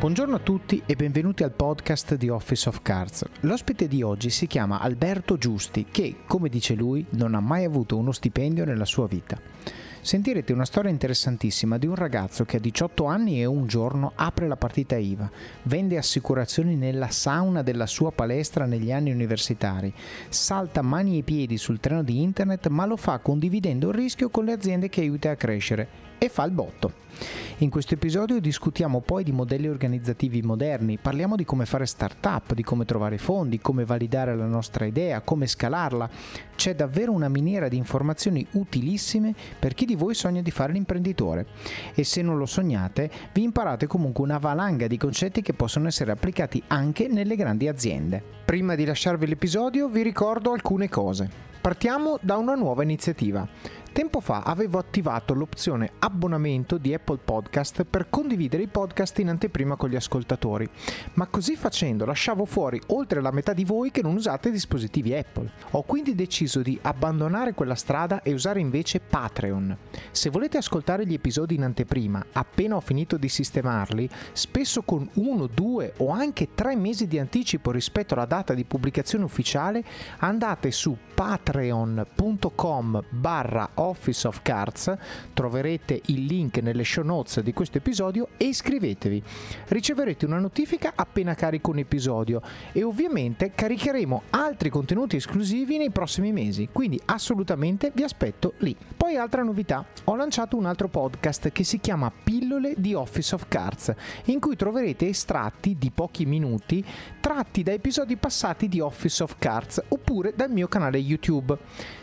Buongiorno a tutti e benvenuti al podcast di Office of Cards. L'ospite di oggi si chiama Alberto Giusti che, come dice lui, non ha mai avuto uno stipendio nella sua vita. Sentirete una storia interessantissima di un ragazzo che a 18 anni e un giorno apre la partita IVA, vende assicurazioni nella sauna della sua palestra negli anni universitari, salta mani e piedi sul treno di internet ma lo fa condividendo il rischio con le aziende che aiuta a crescere e fa il botto. In questo episodio discutiamo poi di modelli organizzativi moderni, parliamo di come fare startup, di come trovare fondi, come validare la nostra idea, come scalarla. C'è davvero una miniera di informazioni utilissime per chi di voi sogna di fare l'imprenditore. E se non lo sognate, vi imparate comunque una valanga di concetti che possono essere applicati anche nelle grandi aziende. Prima di lasciarvi l'episodio vi ricordo alcune cose. Partiamo da una nuova iniziativa. Tempo fa avevo attivato l'opzione abbonamento di Apple Podcast per condividere i podcast in anteprima con gli ascoltatori, ma così facendo lasciavo fuori oltre la metà di voi che non usate dispositivi Apple. Ho quindi deciso di abbandonare quella strada e usare invece Patreon. Se volete ascoltare gli episodi in anteprima, appena ho finito di sistemarli, spesso con uno, due o anche tre mesi di anticipo rispetto alla data di pubblicazione ufficiale, andate su patreon.com barra Office of Cards, troverete il link nelle show notes di questo episodio e iscrivetevi. Riceverete una notifica appena carico un episodio e ovviamente caricheremo altri contenuti esclusivi nei prossimi mesi, quindi assolutamente vi aspetto lì. Poi altra novità, ho lanciato un altro podcast che si chiama Pillole di Office of Cards, in cui troverete estratti di pochi minuti tratti da episodi passati di Office of Cards oppure dal mio canale YouTube.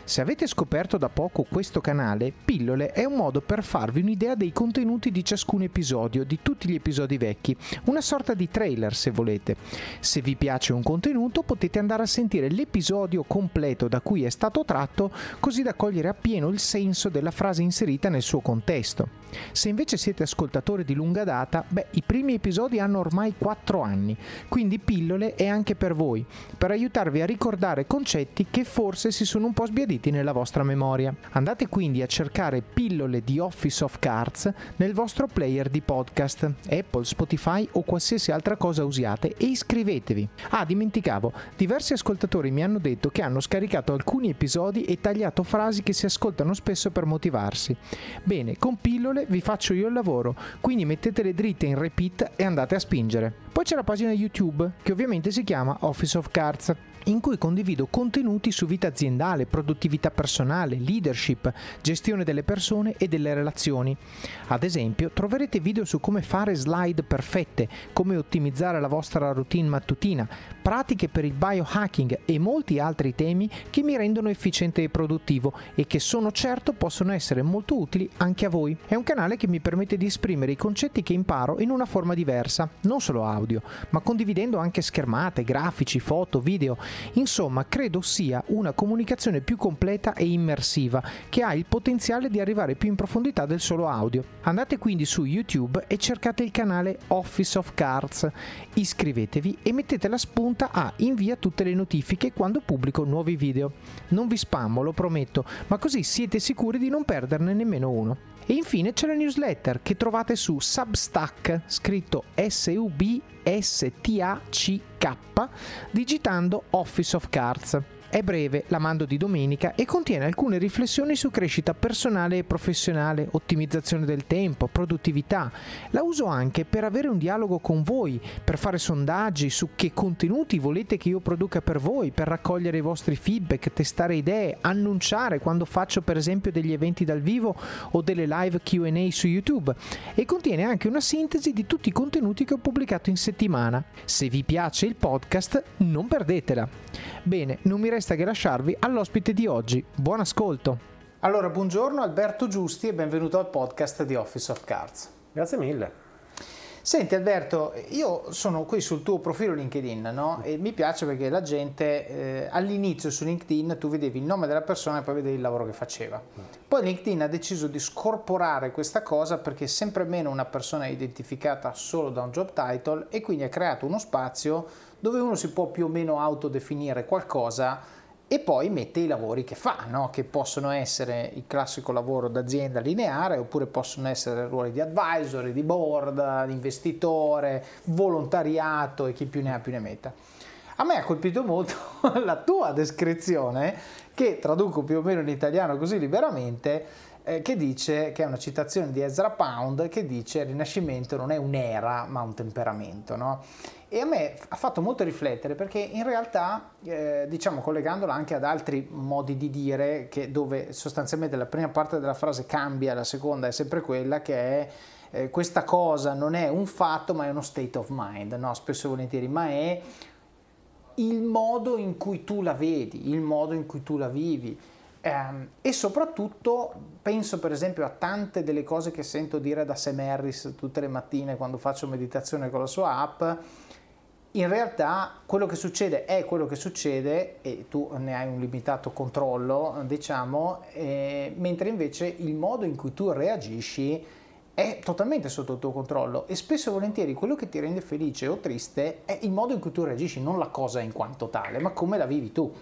Se avete scoperto da poco questo canale, Pillole è un modo per farvi un'idea dei contenuti di ciascun episodio, di tutti gli episodi vecchi, una sorta di trailer se volete. Se vi piace un contenuto potete andare a sentire l'episodio completo da cui è stato tratto, così da cogliere appieno il senso della frase inserita nel suo contesto. Se invece siete ascoltatori di lunga data, beh, i primi episodi hanno ormai 4 anni, quindi Pillole è anche per voi, per aiutarvi a ricordare concetti che forse si sono un po' sbiaditi nella vostra memoria. Andate quindi a cercare pillole di Office of Cards nel vostro player di podcast, Apple, Spotify o qualsiasi altra cosa usiate e iscrivetevi. Ah, dimenticavo, diversi ascoltatori mi hanno detto che hanno scaricato alcuni episodi e tagliato frasi che si ascoltano spesso per motivarsi. Bene, con pillole vi faccio io il lavoro, quindi mettetele dritte in repeat e andate a spingere. Poi c'è la pagina YouTube, che ovviamente si chiama Office of Cards in cui condivido contenuti su vita aziendale, produttività personale, leadership, gestione delle persone e delle relazioni. Ad esempio, troverete video su come fare slide perfette, come ottimizzare la vostra routine mattutina, pratiche per il biohacking e molti altri temi che mi rendono efficiente e produttivo e che sono certo possono essere molto utili anche a voi. È un canale che mi permette di esprimere i concetti che imparo in una forma diversa, non solo audio, ma condividendo anche schermate, grafici, foto, video Insomma, credo sia una comunicazione più completa e immersiva che ha il potenziale di arrivare più in profondità del solo audio. Andate quindi su YouTube e cercate il canale Office of Cards, iscrivetevi e mettete la spunta a invia tutte le notifiche quando pubblico nuovi video. Non vi spammo, lo prometto, ma così siete sicuri di non perderne nemmeno uno. E infine c'è la newsletter che trovate su Substack, scritto S-U-B-S-T-A-C-K, digitando Office of Cards. È breve, la mando di domenica e contiene alcune riflessioni su crescita personale e professionale, ottimizzazione del tempo, produttività. La uso anche per avere un dialogo con voi, per fare sondaggi su che contenuti volete che io produca per voi, per raccogliere i vostri feedback, testare idee, annunciare quando faccio per esempio degli eventi dal vivo o delle live QA su YouTube. E contiene anche una sintesi di tutti i contenuti che ho pubblicato in settimana. Se vi piace il podcast, non perdetela. Bene, non mi resta che lasciarvi all'ospite di oggi. Buon ascolto! Allora, buongiorno Alberto Giusti e benvenuto al podcast di Office of Cards. Grazie mille. Senti Alberto, io sono qui sul tuo profilo LinkedIn no? e mi piace perché la gente eh, all'inizio su LinkedIn tu vedevi il nome della persona e poi vedevi il lavoro che faceva. Poi LinkedIn ha deciso di scorporare questa cosa perché sempre meno una persona è identificata solo da un job title e quindi ha creato uno spazio dove uno si può più o meno autodefinire qualcosa e poi mette i lavori che fa, no? che possono essere il classico lavoro d'azienda lineare oppure possono essere ruoli di advisory, di board, di investitore, volontariato e chi più ne ha più ne metta. A me ha colpito molto la tua descrizione, che traduco più o meno in italiano così liberamente, eh, che dice, che è una citazione di Ezra Pound, che dice il Rinascimento non è un'era ma un temperamento. No? E a me ha fatto molto riflettere perché in realtà, eh, diciamo collegandola anche ad altri modi di dire, dove sostanzialmente la prima parte della frase cambia, la seconda è sempre quella che è eh, questa cosa non è un fatto ma è uno state of mind, no? spesso e volentieri, ma è il modo in cui tu la vedi, il modo in cui tu la vivi. Um, e soprattutto penso per esempio a tante delle cose che sento dire da Sam Harris tutte le mattine quando faccio meditazione con la sua app in realtà quello che succede è quello che succede e tu ne hai un limitato controllo, diciamo, eh, mentre invece il modo in cui tu reagisci è totalmente sotto il tuo controllo e spesso e volentieri quello che ti rende felice o triste è il modo in cui tu reagisci, non la cosa in quanto tale, ma come la vivi tu.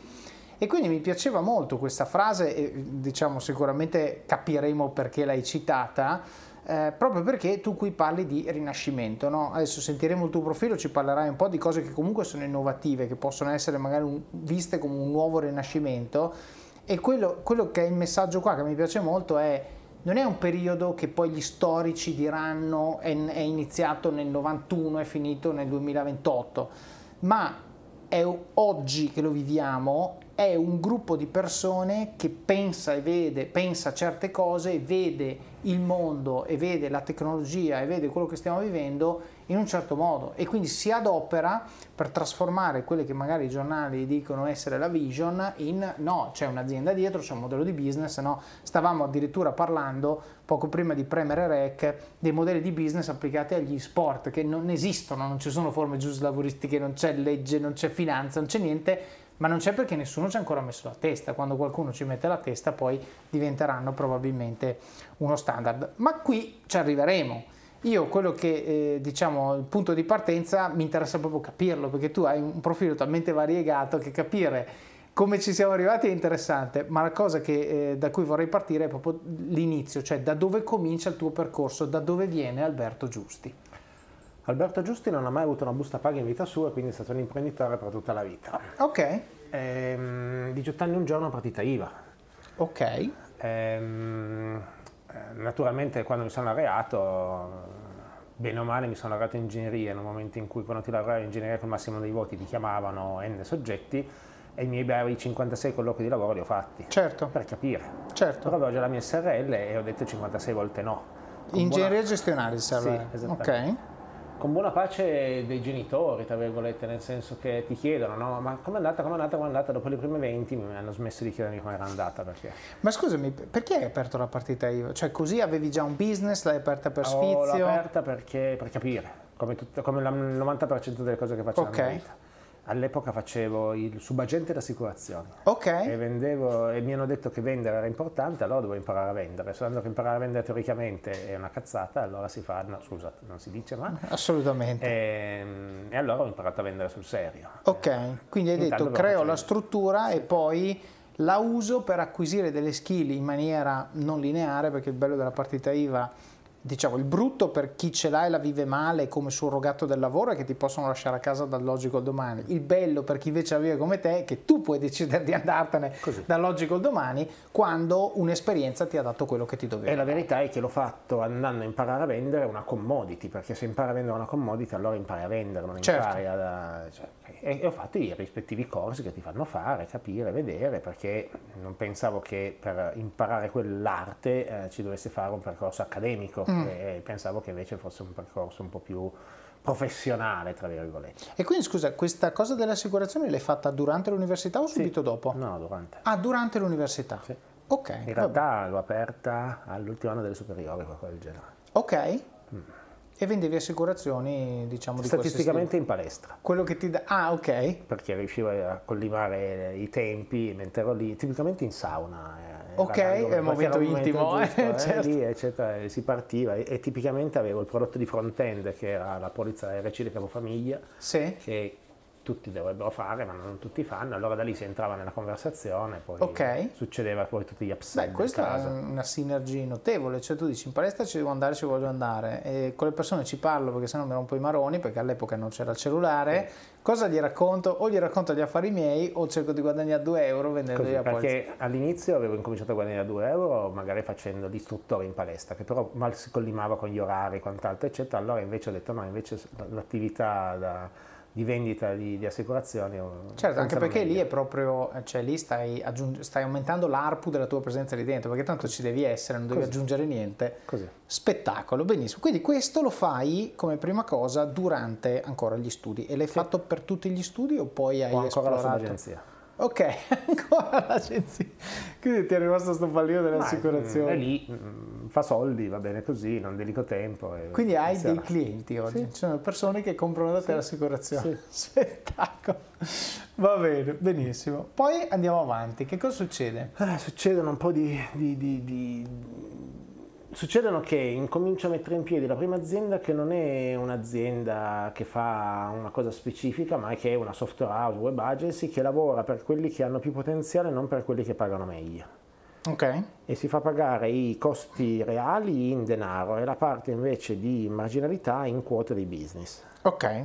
E quindi mi piaceva molto questa frase e diciamo sicuramente capiremo perché l'hai citata eh, proprio perché tu qui parli di rinascimento. No? Adesso sentiremo il tuo profilo, ci parlerai un po' di cose che comunque sono innovative, che possono essere magari un, viste come un nuovo rinascimento. E quello, quello che è il messaggio qua che mi piace molto è non è un periodo che poi gli storici diranno è, iniziato nel 91 e finito nel 2028, ma è oggi che lo viviamo è un gruppo di persone che pensa e vede, pensa certe cose vede il mondo e vede la tecnologia e vede quello che stiamo vivendo in un certo modo e quindi si adopera per trasformare quelle che magari i giornali dicono essere la vision in no, c'è un'azienda dietro, c'è un modello di business, no? Stavamo addirittura parlando poco prima di premere rec dei modelli di business applicati agli sport che non esistono, non ci sono forme giusto lavoristiche, non c'è legge, non c'è finanza, non c'è niente ma non c'è perché nessuno ci ha ancora messo la testa, quando qualcuno ci mette la testa poi diventeranno probabilmente uno standard. Ma qui ci arriveremo. Io quello che eh, diciamo il punto di partenza mi interessa proprio capirlo, perché tu hai un profilo talmente variegato che capire come ci siamo arrivati è interessante, ma la cosa che, eh, da cui vorrei partire è proprio l'inizio, cioè da dove comincia il tuo percorso, da dove viene Alberto Giusti. Alberto Giusti non ha mai avuto una busta paga in vita sua, quindi è stato un imprenditore per tutta la vita. Ok. Ehm, 18 anni un giorno partita IVA. Ok. Ehm, eh, naturalmente quando mi sono laureato, bene o male mi sono laureato in ingegneria, in un momento in cui quando ti laureavi in ingegneria con il massimo dei voti ti chiamavano N soggetti e i miei bravi 56 colloqui di lavoro li ho fatti. Certo. Per capire. Certo. Però avevo già la mia SRL e ho detto 56 volte no. Ingegneria buona... gestionale serve. Sì, esattamente. Ok con buona pace dei genitori, tra virgolette, nel senso che ti chiedono, no? Ma com'è andata, com'è andata, com'è andata? Dopo le prime 20 mi hanno smesso di chiedermi com'era andata. Perché. Ma scusami, perché hai aperto la partita IVA? Cioè così avevi già un business, l'hai aperta per sfizio? Oh, l'ho aperta perché, per capire, come, tut- come il 90% delle cose che faccio okay. nella vita all'epoca facevo il subagente d'assicurazioni. Ok. E vendevo, e mi hanno detto che vendere era importante, allora dovevo imparare a vendere. Sapendo che imparare a vendere teoricamente è una cazzata, allora si fa, no scusa, non si dice ma... Assolutamente. E, ehm, e allora ho imparato a vendere sul serio. Ok, quindi hai detto creo la struttura sì. e poi la uso per acquisire delle skill in maniera non lineare, perché il bello della partita IVA diciamo, il brutto per chi ce l'ha e la vive male come surrogato del lavoro è che ti possono lasciare a casa dall'oggi al domani. Il bello per chi invece la vive come te è che tu puoi decidere di andartene Così. dall'oggi al domani quando un'esperienza ti ha dato quello che ti doveva. E la verità è che l'ho fatto andando a imparare a vendere una commodity, perché se impari a vendere una commodity allora impari a vendere, non certo. impari a... Cioè, e, ho fatto i rispettivi corsi che ti fanno fare, capire, vedere, perché non pensavo che per imparare quell'arte eh, ci dovesse fare un percorso accademico, mm. E pensavo che invece fosse un percorso un po' più professionale, tra virgolette. E quindi scusa, questa cosa dell'assicurazione l'hai fatta durante l'università o subito sì. dopo? No, durante. Ah, durante l'università? Sì. Ok. In realtà l'ho aperta all'ultimo anno delle superiori, qualcosa del genere. Ok. Mm. E vendevi assicurazioni, diciamo, di Statisticamente in palestra. Quello che ti dà... Ah, ok. Perché riuscivo a collimare i tempi mentre ero lì, tipicamente in sauna. Eh, ok, è un momento intimo. Giusto, eh, certo. lì, eccetera, si partiva e, e, tipicamente avevo il prodotto di front-end che era la polizza RC di capofamiglia. Sì. Che tutti dovrebbero fare, ma non tutti fanno, allora da lì si entrava nella conversazione, poi Ok. succedeva poi tutti gli upsell Beh, questa è una sinergia notevole, cioè tu dici in palestra ci devo andare, ci voglio andare e con le persone ci parlo perché sennò mi rompo i maroni perché all'epoca non c'era il cellulare, cosa gli racconto? O gli racconto gli affari miei o cerco di guadagnare 2 euro vendendogli Così, la polizia. perché all'inizio avevo incominciato a guadagnare 2 euro magari facendo l'istruttore in palestra, che però mal si collimava con gli orari e quant'altro, eccetera. Allora invece ho detto no, invece l'attività da- di vendita di, di assicurazioni... Certo, anche perché lì è proprio, cioè lì stai, aggiung- stai aumentando l'ARPU della tua presenza lì dentro, perché tanto ci devi essere, non devi Così. aggiungere niente. Così. Spettacolo, benissimo. Quindi questo lo fai come prima cosa durante ancora gli studi e l'hai fatto per tutti gli studi o poi hai Ho ancora la esplorato? subagenzia. Ok, ancora l'agenzia. Quindi ti è rimasto sto pallino delle Ma, assicurazioni. mm, È lì, mm, fa soldi, va bene così, non dedico tempo. Quindi hai dei funziona. clienti oggi, Sì. ci sono persone che comprano da te l'assicurazione. Sì. Spettacolo. Va bene, benissimo. Poi andiamo avanti. Che cosa succede? Eh, succedono un po' di, di- di- di- Succedono che incomincio a mettere in piedi la prima azienda che non è un'azienda che fa una cosa specifica, ma che è una software house web agency che lavora per quelli che hanno più potenziale, non per quelli che pagano meglio. Ok, E si fa pagare i costi reali in denaro e la parte invece di marginalità in quote dei business. ok.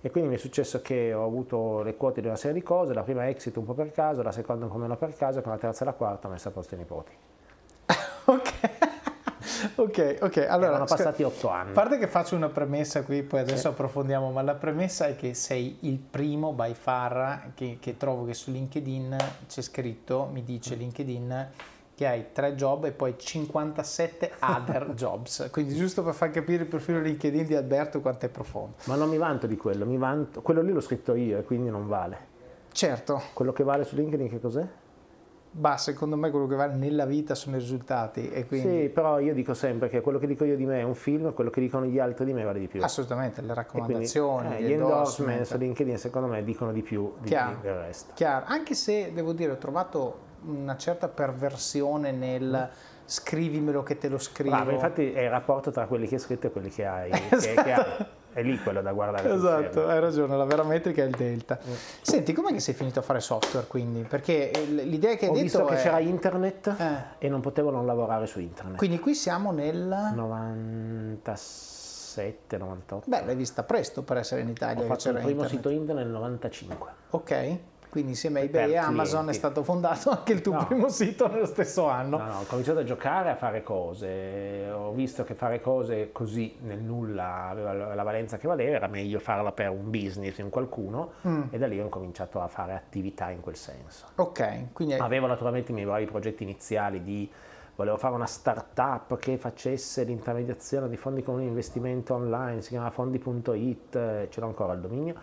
E quindi mi è successo che ho avuto le quote di una serie di cose, la prima exit un po' per caso, la seconda un po' meno per caso, e con la terza e la quarta ho messo a posto i nipoti. Ok. Ok, ok. Allora, Erano scusa, passati otto anni. A parte che faccio una premessa qui, poi adesso approfondiamo, ma la premessa è che sei il primo by far che, che trovo che su LinkedIn c'è scritto, mi dice LinkedIn, che hai tre job e poi 57 other jobs. Quindi giusto per far capire il profilo LinkedIn di Alberto quanto è profondo. Ma non mi vanto di quello, mi vanto, quello lì l'ho scritto io e quindi non vale. Certo, Quello che vale su LinkedIn che cos'è? Ma secondo me quello che vale nella vita sono i risultati e quindi Sì, però io dico sempre che quello che dico io di me è un film, quello che dicono gli altri di me vale di più. assolutamente le E quindi, raccomandazioni, eh, gli endorsement endorsement. su LinkedIn secondo me dicono di più di, Chiaro. del resto. Chiaro, anche se devo dire ho trovato una certa perversione nel scrivimelo che te lo scrivo. Bravo, infatti è il rapporto tra quelli che hai scritto e quelli che hai. che- che hai. È lì quello da guardare. Esatto, hai ragione, la vera metrica è il delta. Mm. Senti, com'è che sei finito a fare software quindi? Perché eh, l'idea che hai Ho detto visto che è... c'era internet Eh. e non potevo non lavorare su internet. Quindi qui siamo nel... 97, 98. Beh, l'hai vista presto per essere in Italia Ho che fatto il primo internet. sito internet nel 95. Ok, quindi insieme a eBay e Amazon è clienti. stato fondato anche il tuo No. primo sito nello stesso anno. No, no, ho cominciato a giocare, a fare cose. Ho visto che fare cose così nel nulla aveva la valenza che valeva, era meglio farla per un business, in qualcuno, Mm. e da lì ho incominciato a fare attività in quel senso. Ok, quindi Avevo naturalmente i miei vari progetti iniziali di volevo fare una startup che facesse l'intermediazione di fondi comuni di investimento online, si chiama fondi.it, eh, ce l'ho ancora il dominio.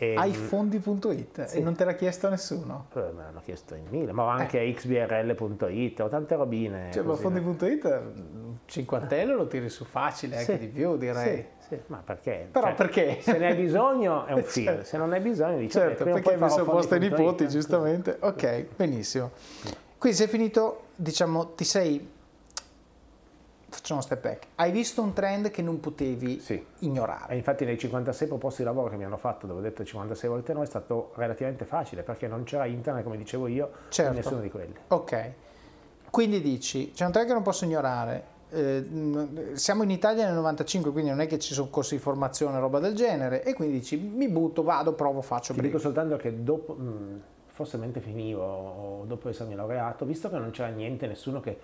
E, hai fondi.it sì. e non te l'ha chiesto nessuno. eh, me l'hanno chiesto in mille, ma ho anche xbrl.it, ho tante robine. Eh. Cioè, ma fondi.it un cinquantello lo tiri su facile, anche Sì, di più direi. Sì, sì, ma perché? Però Cioè, perché? Se ne hai bisogno è un film, Certo. se non hai bisogno dici Certo, "Vabbè, prima o perché mi sono posto ai fondi.it". nipoti, giustamente. Ok, benissimo. Quindi sei finito, diciamo, ti sei... Facciamo step back. Hai visto un trend che non potevi Sì. ignorare. E infatti nei 56 proposti di lavoro che mi hanno fatto, dove ho detto 56 volte no, è stato relativamente facile perché non c'era internet, come dicevo io, Certo. in nessuno di quelli. Ok, quindi dici, c'è un trend che non posso ignorare. eh, siamo in Italia nel 95, quindi non è che ci sono corsi di formazione o roba del genere, e quindi dici mi butto, vado, provo, faccio Ti dico soltanto che dopo, mh, forse mentre finivo o dopo essermi laureato, visto che non c'era niente, nessuno che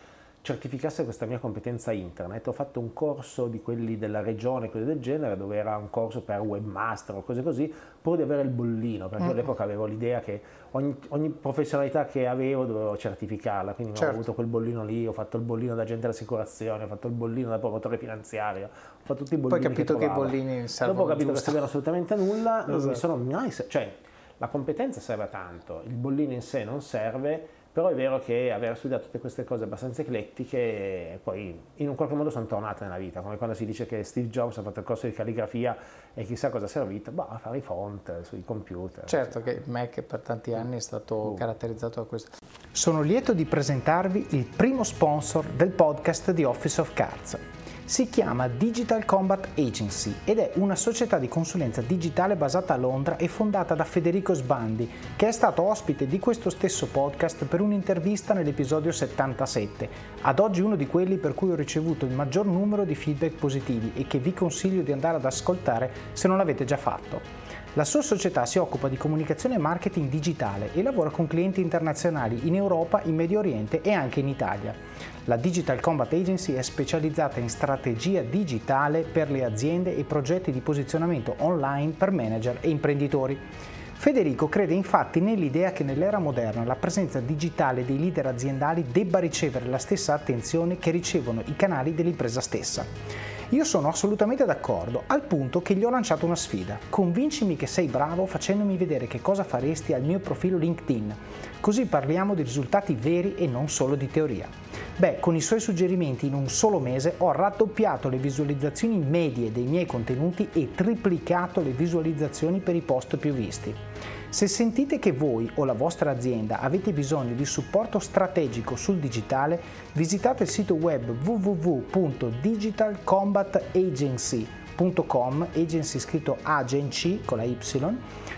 certificasse questa mia competenza internet, ho fatto un corso di quelli della regione, quelli del genere, dove era un corso per webmaster o cose così, pur di avere il bollino, perché io all'epoca avevo l'idea che ogni, ogni professionalità che avevo dovevo certificarla, quindi Certo. ho avuto quel bollino lì, ho fatto il bollino da agente dell'assicurazione, ho fatto il bollino da promotore finanziario, ho fatto tutti i Poi bollini hai capito che, i trovavo. bollini servono Dopo ho capito che giusto. servono assolutamente a nulla, non mi Esatto. sono mai... cioè, la competenza serve a tanto, il bollino in sé non serve, però è vero che aver studiato tutte queste cose abbastanza eclettiche poi in un qualche modo sono tornate nella vita, come quando si dice che Steve Jobs ha fatto il corso di calligrafia e chissà cosa è servito, bah, a fare i font sui computer. Certo che il Mac per tanti anni è stato Uh. caratterizzato da questo. Sono lieto di presentarvi il primo sponsor del podcast di Office of Cards. Si chiama Digital Combat Agency ed è una società di consulenza digitale basata a Londra e fondata da Federico Sbandi, che è stato ospite di questo stesso podcast per un'intervista nell'episodio 77, ad oggi uno di quelli per cui ho ricevuto il maggior numero di feedback positivi e che vi consiglio di andare ad ascoltare se non l'avete già fatto. La sua società si occupa di comunicazione e marketing digitale e lavora con clienti internazionali in Europa, in Medio Oriente e anche in Italia. La Digital Combat Agency è specializzata in strategia digitale per le aziende e progetti di posizionamento online per manager e imprenditori. Federico crede infatti nell'idea che nell'era moderna la presenza digitale dei leader aziendali debba ricevere la stessa attenzione che ricevono i canali dell'impresa stessa. Io sono assolutamente d'accordo, al punto che gli ho lanciato una sfida. Convincimi che sei bravo facendomi vedere che cosa faresti al mio profilo LinkedIn, così parliamo di risultati veri e non solo di teoria. Beh, con i suoi suggerimenti in un solo mese ho raddoppiato le visualizzazioni medie dei miei contenuti e triplicato le visualizzazioni per i post più visti. Se sentite che voi o la vostra azienda avete bisogno di supporto strategico sul digitale, visitate il sito web www.digitalcombatagency.com, agency scritto agency con la Y,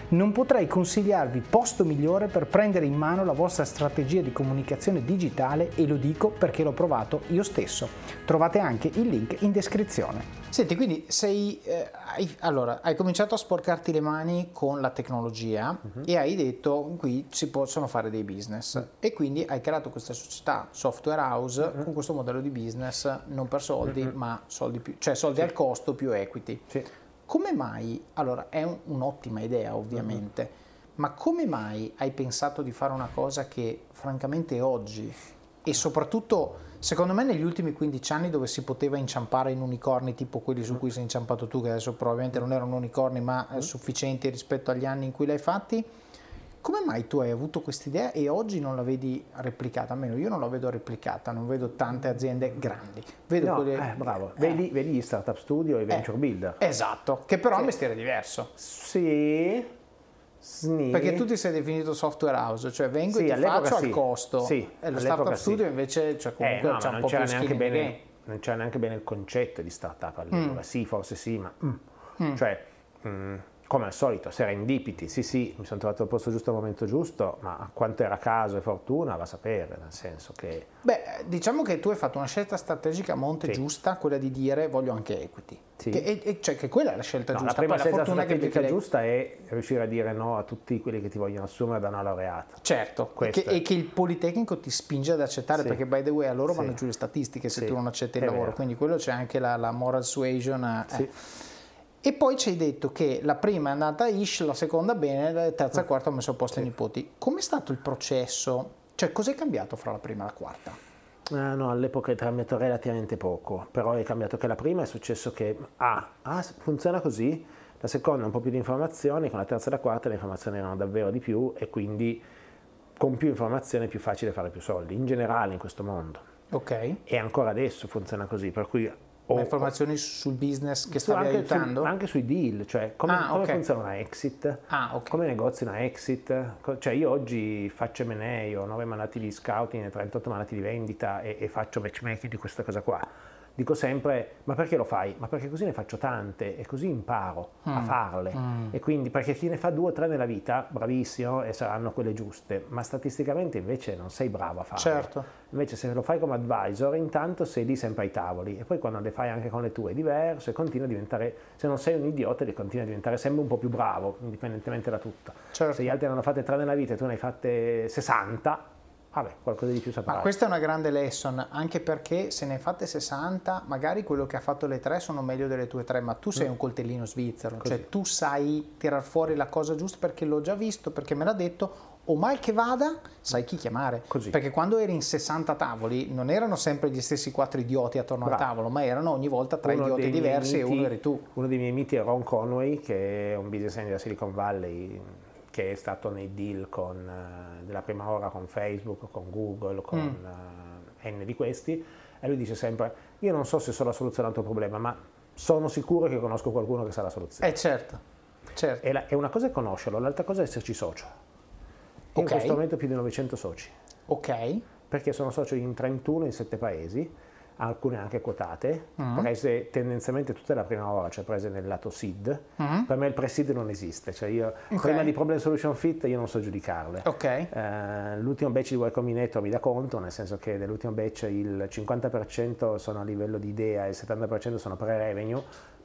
non potrei consigliarvi posto migliore per prendere in mano la vostra strategia di comunicazione digitale e lo dico perché l'ho provato io stesso. Trovate anche il link in descrizione. Senti, quindi sei, eh, hai, allora, hai cominciato a sporcarti le mani con la tecnologia uh-huh. e hai detto qui si possono fare dei business uh-huh. e quindi hai creato questa società software house uh-huh. con questo modello di business non per soldi ma soldi più, cioè soldi sì. al costo più equity. Sì. Come mai, allora è un, un'ottima idea ovviamente, uh-huh. ma come mai hai pensato di fare una cosa che francamente oggi e soprattutto secondo me negli ultimi 15 anni dove si poteva inciampare in unicorni tipo quelli su cui sei inciampato tu, che adesso probabilmente non erano unicorni ma uh-huh. sufficienti rispetto agli anni in cui l'hai fatti, come mai tu hai avuto questa idea e oggi non la vedi replicata? Almeno io non la vedo replicata, non vedo tante aziende grandi. Vedo no, quelle... eh, bravo, eh. Vedi, vedi, gli startup studio e eh, venture builder. Esatto, che però sì. è un mestiere diverso. Sì. Sni. Perché tu ti sei definito software house, cioè vengo sì, e ti faccio sì. al costo. Sì, e lo startup studio invece cioè, comunque eh, no, c'è un po' più neanche bene, Non c'era neanche bene il concetto di startup allora. Mm. Sì, forse sì, ma... Mm. Mm. Cioè, mm, come al solito, serendipiti, sì sì, mi sono trovato al posto giusto al momento giusto, ma quanto era caso e fortuna va a sapere, nel senso che... Beh, diciamo che tu hai fatto una scelta strategica a monte sì. giusta, quella di dire voglio anche equity. Sì. Che, e, cioè che quella è la scelta no, giusta. La prima Poi scelta la strategica che... giusta è riuscire a dire no a tutti quelli che ti vogliono assumere da una laureata. Certo, che, e che il Politecnico ti spinge ad accettare, sì. perché by the way a loro vanno giù le statistiche se tu non accetti il lavoro, vero. quindi quello c'è anche la, la moral suasion. Eh. E poi ci hai detto che la prima è andata ish, la seconda bene, la terza e la quarta ho messo a posto sì. i nipoti. Com'è stato il processo? Cioè, cos'è cambiato fra la prima e la quarta? Ah, no, all'epoca è cambiato relativamente poco, però è cambiato che la prima è successo che ah, ah, funziona così, la seconda un po' più di informazioni, con la terza e la quarta le informazioni erano davvero di più e quindi con più informazioni è più facile fare più soldi, in generale in questo mondo. Ok. E ancora adesso funziona così, per cui o, informazioni sul business che stavi anche aiutando? Su, anche sui deal, cioè come, ah, come okay. funziona una exit, ah, okay. come negozi una exit. Cioè io oggi faccio M&A, ho 9 mandati di scouting e 38 mandati di vendita e, e faccio matchmaking di questa cosa qua dico sempre, ma perché lo fai? Ma perché così ne faccio tante e così imparo mm. a farle. Mm. E quindi perché chi ne fa due o tre nella vita, bravissimo, e saranno quelle giuste, ma statisticamente invece non sei bravo a farle. Certo. Invece se lo fai come advisor, intanto sei lì sempre ai tavoli e poi quando le fai anche con le tue è diverso e continua a diventare, se non sei un idiota, continui a diventare sempre un po' più bravo, indipendentemente da tutto. Certo. Se gli altri ne hanno fatte tre nella vita e tu ne hai fatte 60, vabbè, qualcosa di più saprai. Ma questa è una grande lesson, anche perché se ne hai fatte 60, magari quello che ha fatto le tre sono meglio delle tue tre, ma tu sei mm. un coltellino svizzero, Così. cioè tu sai tirar fuori la cosa giusta perché l'ho già visto, perché me l'ha detto, o mal che vada, sai chi chiamare. Così. Perché quando eri in 60 tavoli non erano sempre gli stessi quattro idioti attorno Bravo. al tavolo, ma erano ogni volta tre uno idioti diversi miti, e uno eri tu. Uno dei miei miti è Ron Conway, che è un business angel da Silicon Valley che è stato nei deal con, uh, della prima ora con Facebook, con Google, con mm. uh, N di questi, e lui dice sempre, io non so se so la soluzione al tuo problema, ma sono sicuro che conosco qualcuno che sa la soluzione. Eh certo, certo. E, la, e una cosa è conoscerlo, l'altra cosa è esserci socio. Okay. In questo momento più di 900 soci. Ok. Perché sono socio in 31 in 7 paesi, alcune anche quotate, uh-huh. prese tendenzialmente tutte la prima ora, cioè prese nel lato seed. Uh-huh. Per me il pre-seed non esiste, cioè io okay. prima di Problem Solution Fit io non so giudicarle. Okay. Uh, l'ultimo batch di Y Combinator mi dà conto, nel senso che nell'ultimo batch il 50% sono a livello di idea e il 70% sono pre-revenue.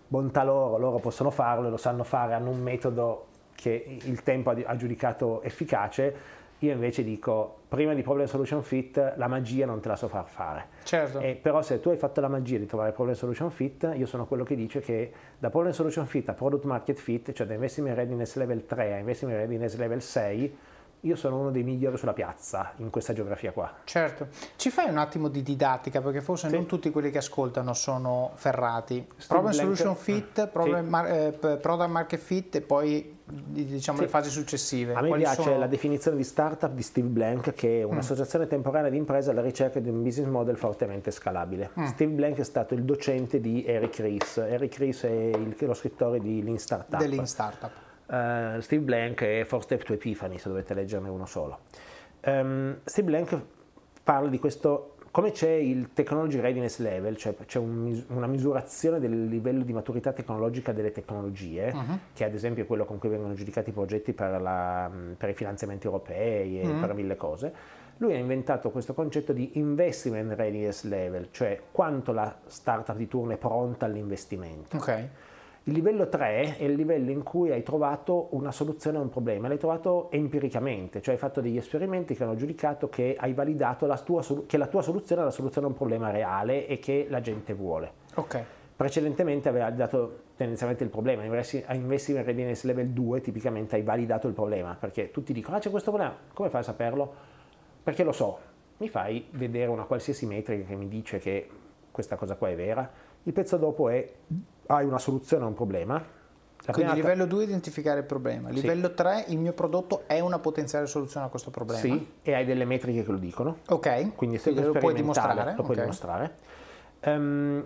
Bontà loro, loro possono farlo, lo sanno fare, hanno un metodo che il tempo ha giudicato efficace io invece dico, prima di Problem Solution Fit, la magia non te la so far fare. Certo. E però se tu hai fatto la magia di trovare Problem Solution Fit, io sono quello che dice che da Problem Solution Fit a Product Market Fit, cioè da Investment Readiness Level 3 a Investment Readiness Level 6, io sono uno dei migliori sulla piazza in questa geografia qua. Certo. Ci fai un attimo di didattica perché forse sì. non tutti quelli che ascoltano sono ferrati. Steve Problem Blank. Solution Fit, problem, sì. mar, eh, Product Market Fit e poi diciamo sì. le fasi successive. A me Quali piace sono... la definizione di startup di Steve Blank che è un'associazione mm. temporanea di imprese alla ricerca di un business model fortemente scalabile. Mm. Steve Blank è stato il docente di Eric Ries. Eric Ries è il, lo scrittore di Lean Startup. Lean Startup. Uh, Steve Blank e Four Step to Epiphany, se dovete leggerne uno solo. Um, Steve Blank parla di questo, come c'è il Technology Readiness Level, cioè c'è un, una misurazione del livello di maturità tecnologica delle tecnologie, uh-huh. che ad esempio è quello con cui vengono giudicati i progetti per, la, per i finanziamenti europei e uh-huh. per mille cose. Lui ha inventato questo concetto di investment readiness level, cioè quanto la startup di turno è pronta all'investimento. Okay. Il livello 3 è il livello in cui hai trovato una soluzione a un problema, l'hai trovato empiricamente, cioè hai fatto degli esperimenti che hanno giudicato che hai validato la tua, che la tua soluzione è la soluzione a un problema reale e che la gente vuole. Ok. Precedentemente aveva dato tendenzialmente il problema, a Investment Readiness Level 2 tipicamente hai validato il problema, perché tutti dicono ah c'è questo problema, come fai a saperlo? Perché lo so, mi fai vedere una qualsiasi metrica che mi dice che questa cosa qua è vera, il pezzo dopo è hai una soluzione a un problema. La Quindi livello 2 identificare il problema, livello sì. 3 il mio prodotto è una potenziale soluzione a questo problema. Sì, e hai delle metriche che lo dicono. Ok, quindi se lo puoi dimostrare. Lo puoi okay. dimostrare. Um,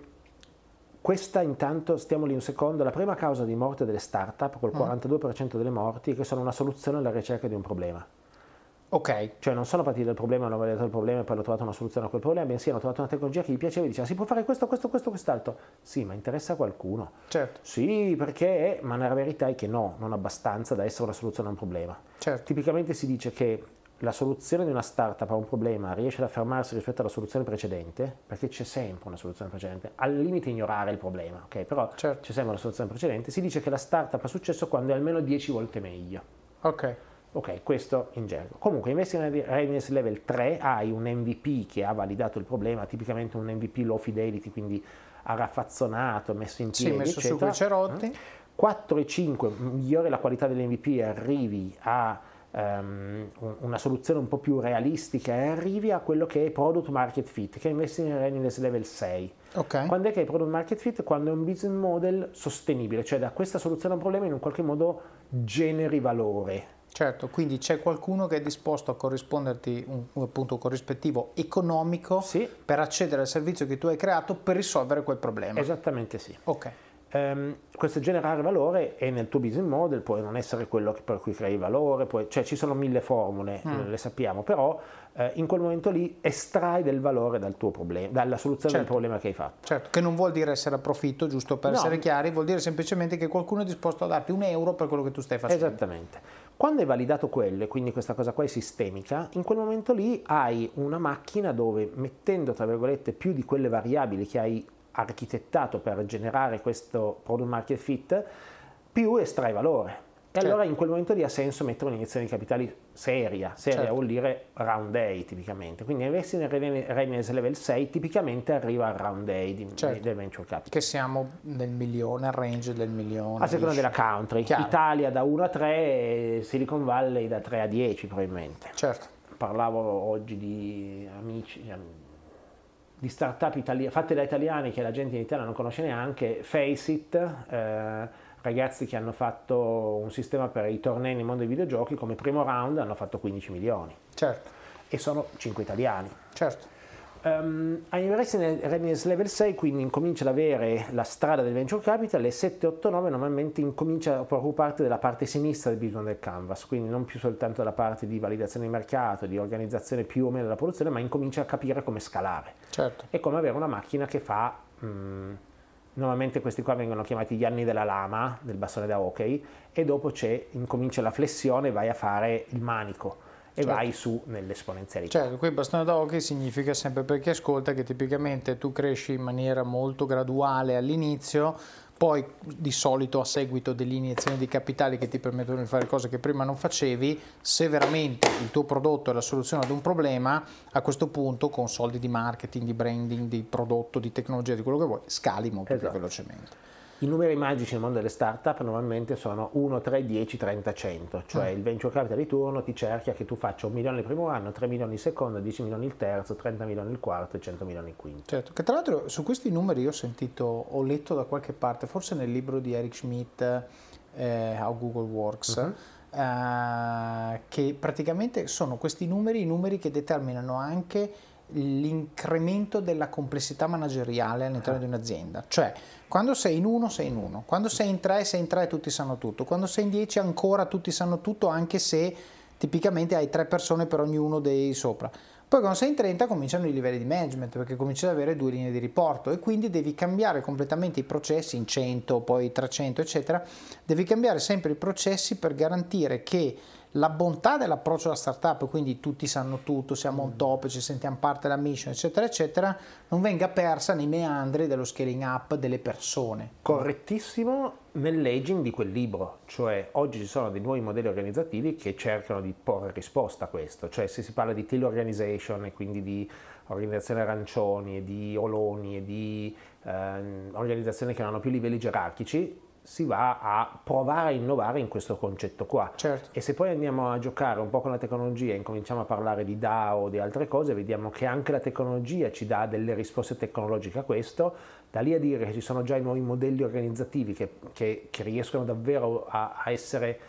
questa intanto, stiamo lì un secondo, la prima causa di morte delle start-up, col 42% mm. delle morti, è che sono una soluzione alla ricerca di un problema. Ok. Cioè non sono partiti dal problema, hanno validato il problema e poi hanno trovato una soluzione a quel problema, bensì hanno trovato una tecnologia che gli piaceva e diceva si può fare questo, questo, questo, quest'altro. Sì, ma interessa a qualcuno. Certo. Sì, perché, ma la verità è che no, non abbastanza da essere una soluzione a un problema. Certo. Tipicamente si dice che la soluzione di una startup a un problema riesce ad affermarsi rispetto alla soluzione precedente, perché c'è sempre una soluzione precedente, al limite ignorare il problema, ok? Però certo. c'è sempre una soluzione precedente, si dice che la startup ha successo quando è almeno 10 volte meglio. Ok. Ok, questo in gergo. Comunque, invece in readiness level 3 hai un MVP che ha validato il problema, tipicamente un MVP low fidelity, quindi ha raffazzonato, messo in piedi, sì, messo eccetera. su quei cerotti. 4 e 5, migliore la qualità dell'MVP, arrivi a um, una soluzione un po' più realistica e arrivi a quello che è product market fit, che invece in readiness level 6. Okay. Quando è che è product market fit? Quando è un business model sostenibile, cioè da questa soluzione a un problema in un qualche modo generi valore Certo, quindi c'è qualcuno che è disposto a corrisponderti un, appunto, un corrispettivo economico sì. per accedere al servizio che tu hai creato per risolvere quel problema. Esattamente sì. Ok. Um, questo generare valore è nel tuo business model, può non essere quello per cui crei valore, puoi, cioè ci sono mille formule, mm. le sappiamo, però eh, in quel momento lì estrai del valore dal tuo problema, dalla soluzione certo. del problema che hai fatto. Certo, che non vuol dire essere a profitto, giusto per no. essere chiari, vuol dire semplicemente che qualcuno è disposto a darti un euro per quello che tu stai facendo. Esattamente. Quando hai validato quello, e quindi questa cosa qua è sistemica, in quel momento lì hai una macchina dove mettendo tra virgolette più di quelle variabili che hai architettato per generare questo product market fit, più estrai valore. E certo. allora in quel momento lì ha senso mettere un'iniezione di capitali seria, seria certo. vuol dire round day tipicamente, quindi investi nel readiness level 6 tipicamente arriva al round day di, certo. del venture capital. Che siamo nel milione, al range del milione. A seconda della country, Chiaro. Italia da 1 a 3, Silicon Valley da 3 a 10 probabilmente. Certo. Parlavo oggi di amici, di start-up itali- fatte da italiani che la gente in Italia non conosce neanche, Faceit, eh, ragazzi che hanno fatto un sistema per i tornei nel mondo dei videogiochi, come primo round hanno fatto 15 milioni. Certo. E sono 5 italiani. Certo. Um, a University Readiness Level 6 quindi incomincia ad avere la strada del venture capital e 7, 8, 9 normalmente incomincia a preoccuparti della parte sinistra del business del canvas, quindi non più soltanto della parte di validazione di mercato, di organizzazione più o meno della produzione, ma incomincia a capire come scalare. Certo. È come avere una macchina che fa... Um, normalmente questi qua vengono chiamati gli anni della lama, del bastone da hockey, e dopo c'è, incomincia la flessione vai a fare il manico e certo. vai su nell'esponenzialità. Certo, qui bastone da hockey significa sempre per chi ascolta che tipicamente tu cresci in maniera molto graduale all'inizio, poi di solito a seguito dell'iniezione di capitali che ti permettono di fare cose che prima non facevi, se veramente il tuo prodotto è la soluzione ad un problema, a questo punto con soldi di marketing, di branding, di prodotto, di tecnologia, di quello che vuoi, scali molto esatto. più velocemente. I numeri magici nel mondo delle start-up normalmente sono 1, 3, 10, 30, 100, cioè mm. il venture capital di turno ti cerca che tu faccia un milione il primo anno, 3 milioni il secondo, 10 milioni il terzo, 30 milioni il quarto e 100 milioni il quinto. Certo, che tra l'altro su questi numeri io ho sentito, ho letto da qualche parte, forse nel libro di Eric Schmidt, eh, How Google Works, uh-huh. eh, che praticamente sono questi numeri i numeri che determinano anche l'incremento della complessità manageriale all'interno ah. di un'azienda. Cioè, quando sei in uno, sei in uno, quando sei in tre, sei in tre e tutti sanno tutto, quando sei in dieci ancora tutti sanno tutto, anche se tipicamente hai tre persone per ognuno dei sopra. Poi quando sei in 30 cominciano i livelli di management perché cominci ad avere due linee di riporto e quindi devi cambiare completamente i processi in 100, poi 300 eccetera, devi cambiare sempre i processi per garantire che la bontà dell'approccio alla startup, quindi tutti sanno tutto, siamo on top, ci sentiamo parte della mission, eccetera, eccetera, non venga persa nei meandri dello scaling up delle persone. Correttissimo nell'aging di quel libro, cioè oggi ci sono dei nuovi modelli organizzativi che cercano di porre risposta a questo, cioè se si parla di teal organization e quindi di organizzazione arancioni e di oloni e di eh, organizzazioni che non hanno più livelli gerarchici, si va a provare a innovare in questo concetto qua. Certo. E se poi andiamo a giocare un po' con la tecnologia e incominciamo a parlare di DAO o di altre cose, vediamo che anche la tecnologia ci dà delle risposte tecnologiche a questo, da lì a dire che ci sono già i nuovi modelli organizzativi che, che, che riescono davvero a, a essere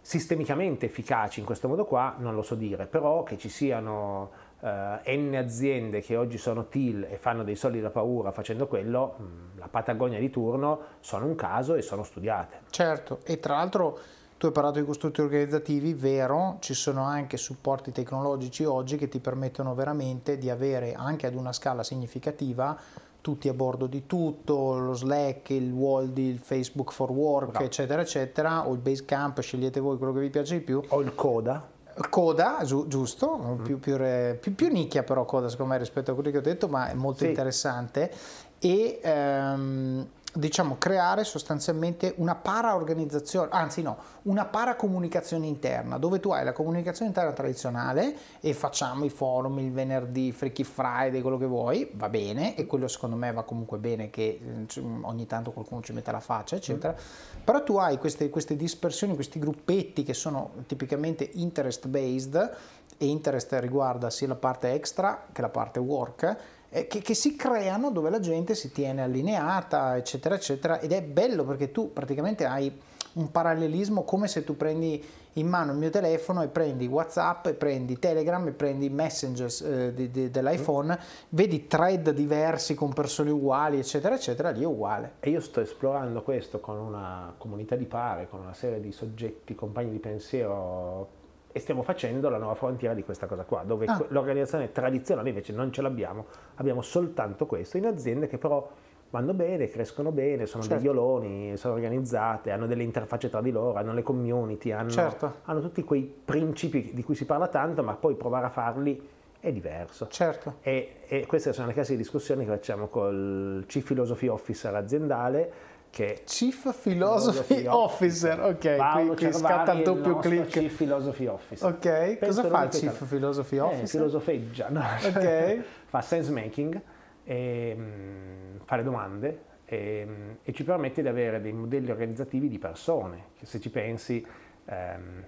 sistemicamente efficaci in questo modo qua, non lo so dire, però che ci siano uh, N aziende che oggi sono TIL e fanno dei soldi da paura facendo quello, mm, la Patagonia di turno sono un caso e sono studiate. Certo, e tra l'altro tu hai parlato di costruttori organizzativi, vero, ci sono anche supporti tecnologici oggi che ti permettono veramente di avere anche ad una scala significativa tutti a bordo di tutto, lo Slack, il Wald, il Facebook for Work, Bravo. eccetera, eccetera, o il Basecamp, scegliete voi quello che vi piace di più. O il Coda Coda, giu, giusto, mm. più, più, più, più, nicchia però Coda secondo me rispetto a quello che ho detto, ma è molto sì. interessante. E ehm, diciamo, creare sostanzialmente una para-organizzazione, anzi no, una para-comunicazione interna, dove tu hai la comunicazione interna tradizionale e facciamo i forum il venerdì, Freaky Friday, quello che vuoi, va bene, e quello secondo me va comunque bene che eh, ogni tanto qualcuno ci metta la faccia, eccetera, mm. però tu hai queste, queste dispersioni, questi gruppetti che sono tipicamente interest based, e interest riguarda sia la parte extra che la parte work, eh, che, che, si creano dove la gente si tiene allineata, eccetera, eccetera, ed è bello perché tu praticamente hai un parallelismo come se tu prendi in mano il mio telefono e prendi WhatsApp e prendi Telegram e prendi Messengers eh, dell'iPhone, vedi thread diversi con persone uguali, eccetera, eccetera, lì è uguale. E io sto esplorando questo con una comunità di pare, con una serie di soggetti, compagni di pensiero e stiamo facendo la nuova frontiera di questa cosa qua, dove ah. l'organizzazione tradizionale invece non ce l'abbiamo, abbiamo soltanto questo, in aziende che però vanno bene, crescono bene, sono certo. degli oloni, sono organizzate, hanno delle interfacce tra di loro, hanno le community, hanno, certo. hanno tutti quei principi di cui si parla tanto, ma poi provare a farli è diverso. Certo. E, e queste sono le classi di discussioni che facciamo col Chief Philosophy Officer aziendale, che Chief Philosophy Officer, ok, Paolo qui, qui scatta il doppio click. Chief Philosophy Officer. Ok, Penso cosa fa il Chief Philosophy eh, Officer? Eh, filosofeggia, no? Ok. fa sense making, e, mh, fa le domande e, mh, e, ci permette di avere dei modelli organizzativi di persone, che se ci pensi... Ehm,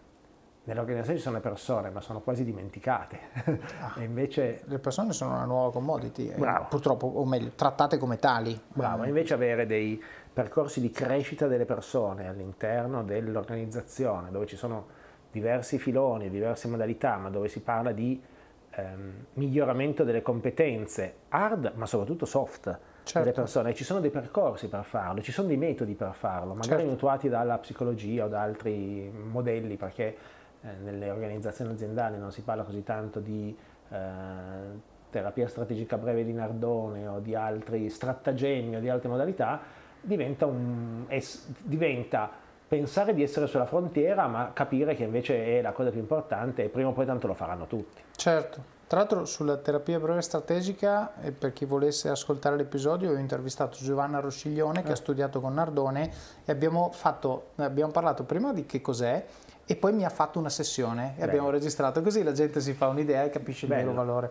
Nell'organizzazione ci sono le persone, ma sono quasi dimenticate. Ah, e invece... Le persone sono una nuova commodity, eh, purtroppo, o meglio, trattate come tali. Bravo, invece avere dei percorsi di crescita delle persone all'interno dell'organizzazione, dove ci sono diversi filoni, diverse modalità, ma dove si parla di ehm, miglioramento delle competenze hard, ma soprattutto soft certo. delle persone. Ci sono dei percorsi per farlo, ci sono dei metodi per farlo, magari certo. mutuati dalla psicologia o da altri modelli, perché eh, nelle organizzazioni aziendali non si parla così tanto di eh, terapia strategica breve di Nardone o di altri stratagemmi o di altre modalità, diventa, un, es, diventa pensare di essere sulla frontiera, ma capire che invece è la cosa più importante e prima o poi tanto lo faranno tutti. Certo. Tra l'altro sulla terapia breve strategica, per chi volesse ascoltare l'episodio, ho intervistato Giovanna Rosciglione eh. che ha studiato con Nardone e abbiamo, fatto, abbiamo parlato prima di che cos'è e poi mi ha fatto una sessione e Bello. abbiamo registrato così la gente si fa un'idea e capisce Bello. il vero valore.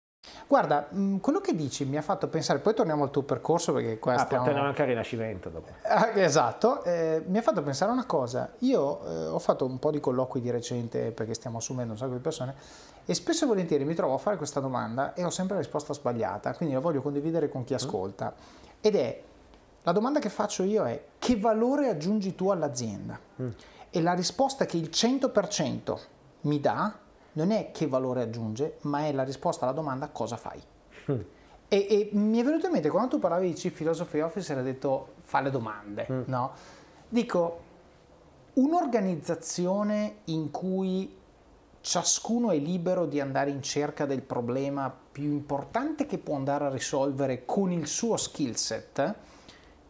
Guarda, mm, quello che dici mi ha fatto pensare, poi torniamo al tuo percorso perché qua ah, stiamo... torniamo anche al Rinascimento dopo. Ah, esatto, eh, mi ha fatto pensare una cosa, io eh, ho fatto un po' di colloqui di recente perché stiamo assumendo un sacco di persone e spesso e volentieri mi trovo a fare questa domanda e ho sempre la risposta sbagliata, quindi la voglio condividere con chi mm. ascolta ed è, la domanda che faccio io è che valore aggiungi tu all'azienda? Mm. E la risposta che il 100% mi dà non è che valore aggiunge, ma è la risposta alla domanda cosa fai. Mm. E, e, mi è venuto in mente quando tu parlavi di Chief Philosophy Officer hai detto fa le domande, mm. no? Dico, un'organizzazione in cui ciascuno è libero di andare in cerca del problema più importante che può andare a risolvere con il suo skill set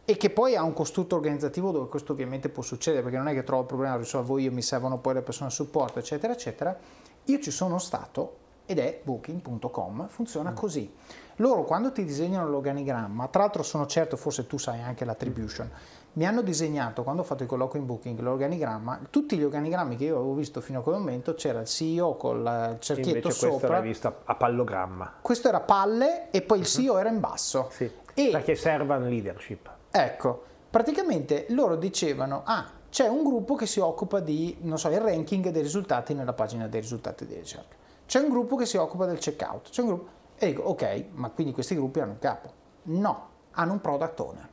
e che poi ha un costrutto organizzativo dove questo ovviamente può succedere perché non è che trovo il problema, lo risolvo io, mi servono poi le persone a supporto, eccetera, eccetera io ci sono stato ed è booking.com, funziona mm. così. Loro quando ti disegnano l'organigramma, tra l'altro sono certo, forse tu sai anche l'attribution, mi hanno disegnato, quando ho fatto il colloquio in Booking, l'organigramma, tutti gli organigrammi che io avevo visto fino a quel momento c'era il CEO col cerchietto Invece sopra. questo l'hai visto a pallogramma. Questo era palle e poi il mhm. CEO era in basso. Sì, e, perché servan leadership. Ecco, praticamente loro dicevano, ah, c'è un gruppo che si occupa di, non so, il ranking dei risultati nella pagina dei risultati di ricerca. C'è un gruppo che si occupa del checkout. C'è un gruppo... E dico, ok, ma quindi questi gruppi hanno un capo? No, hanno un product owner.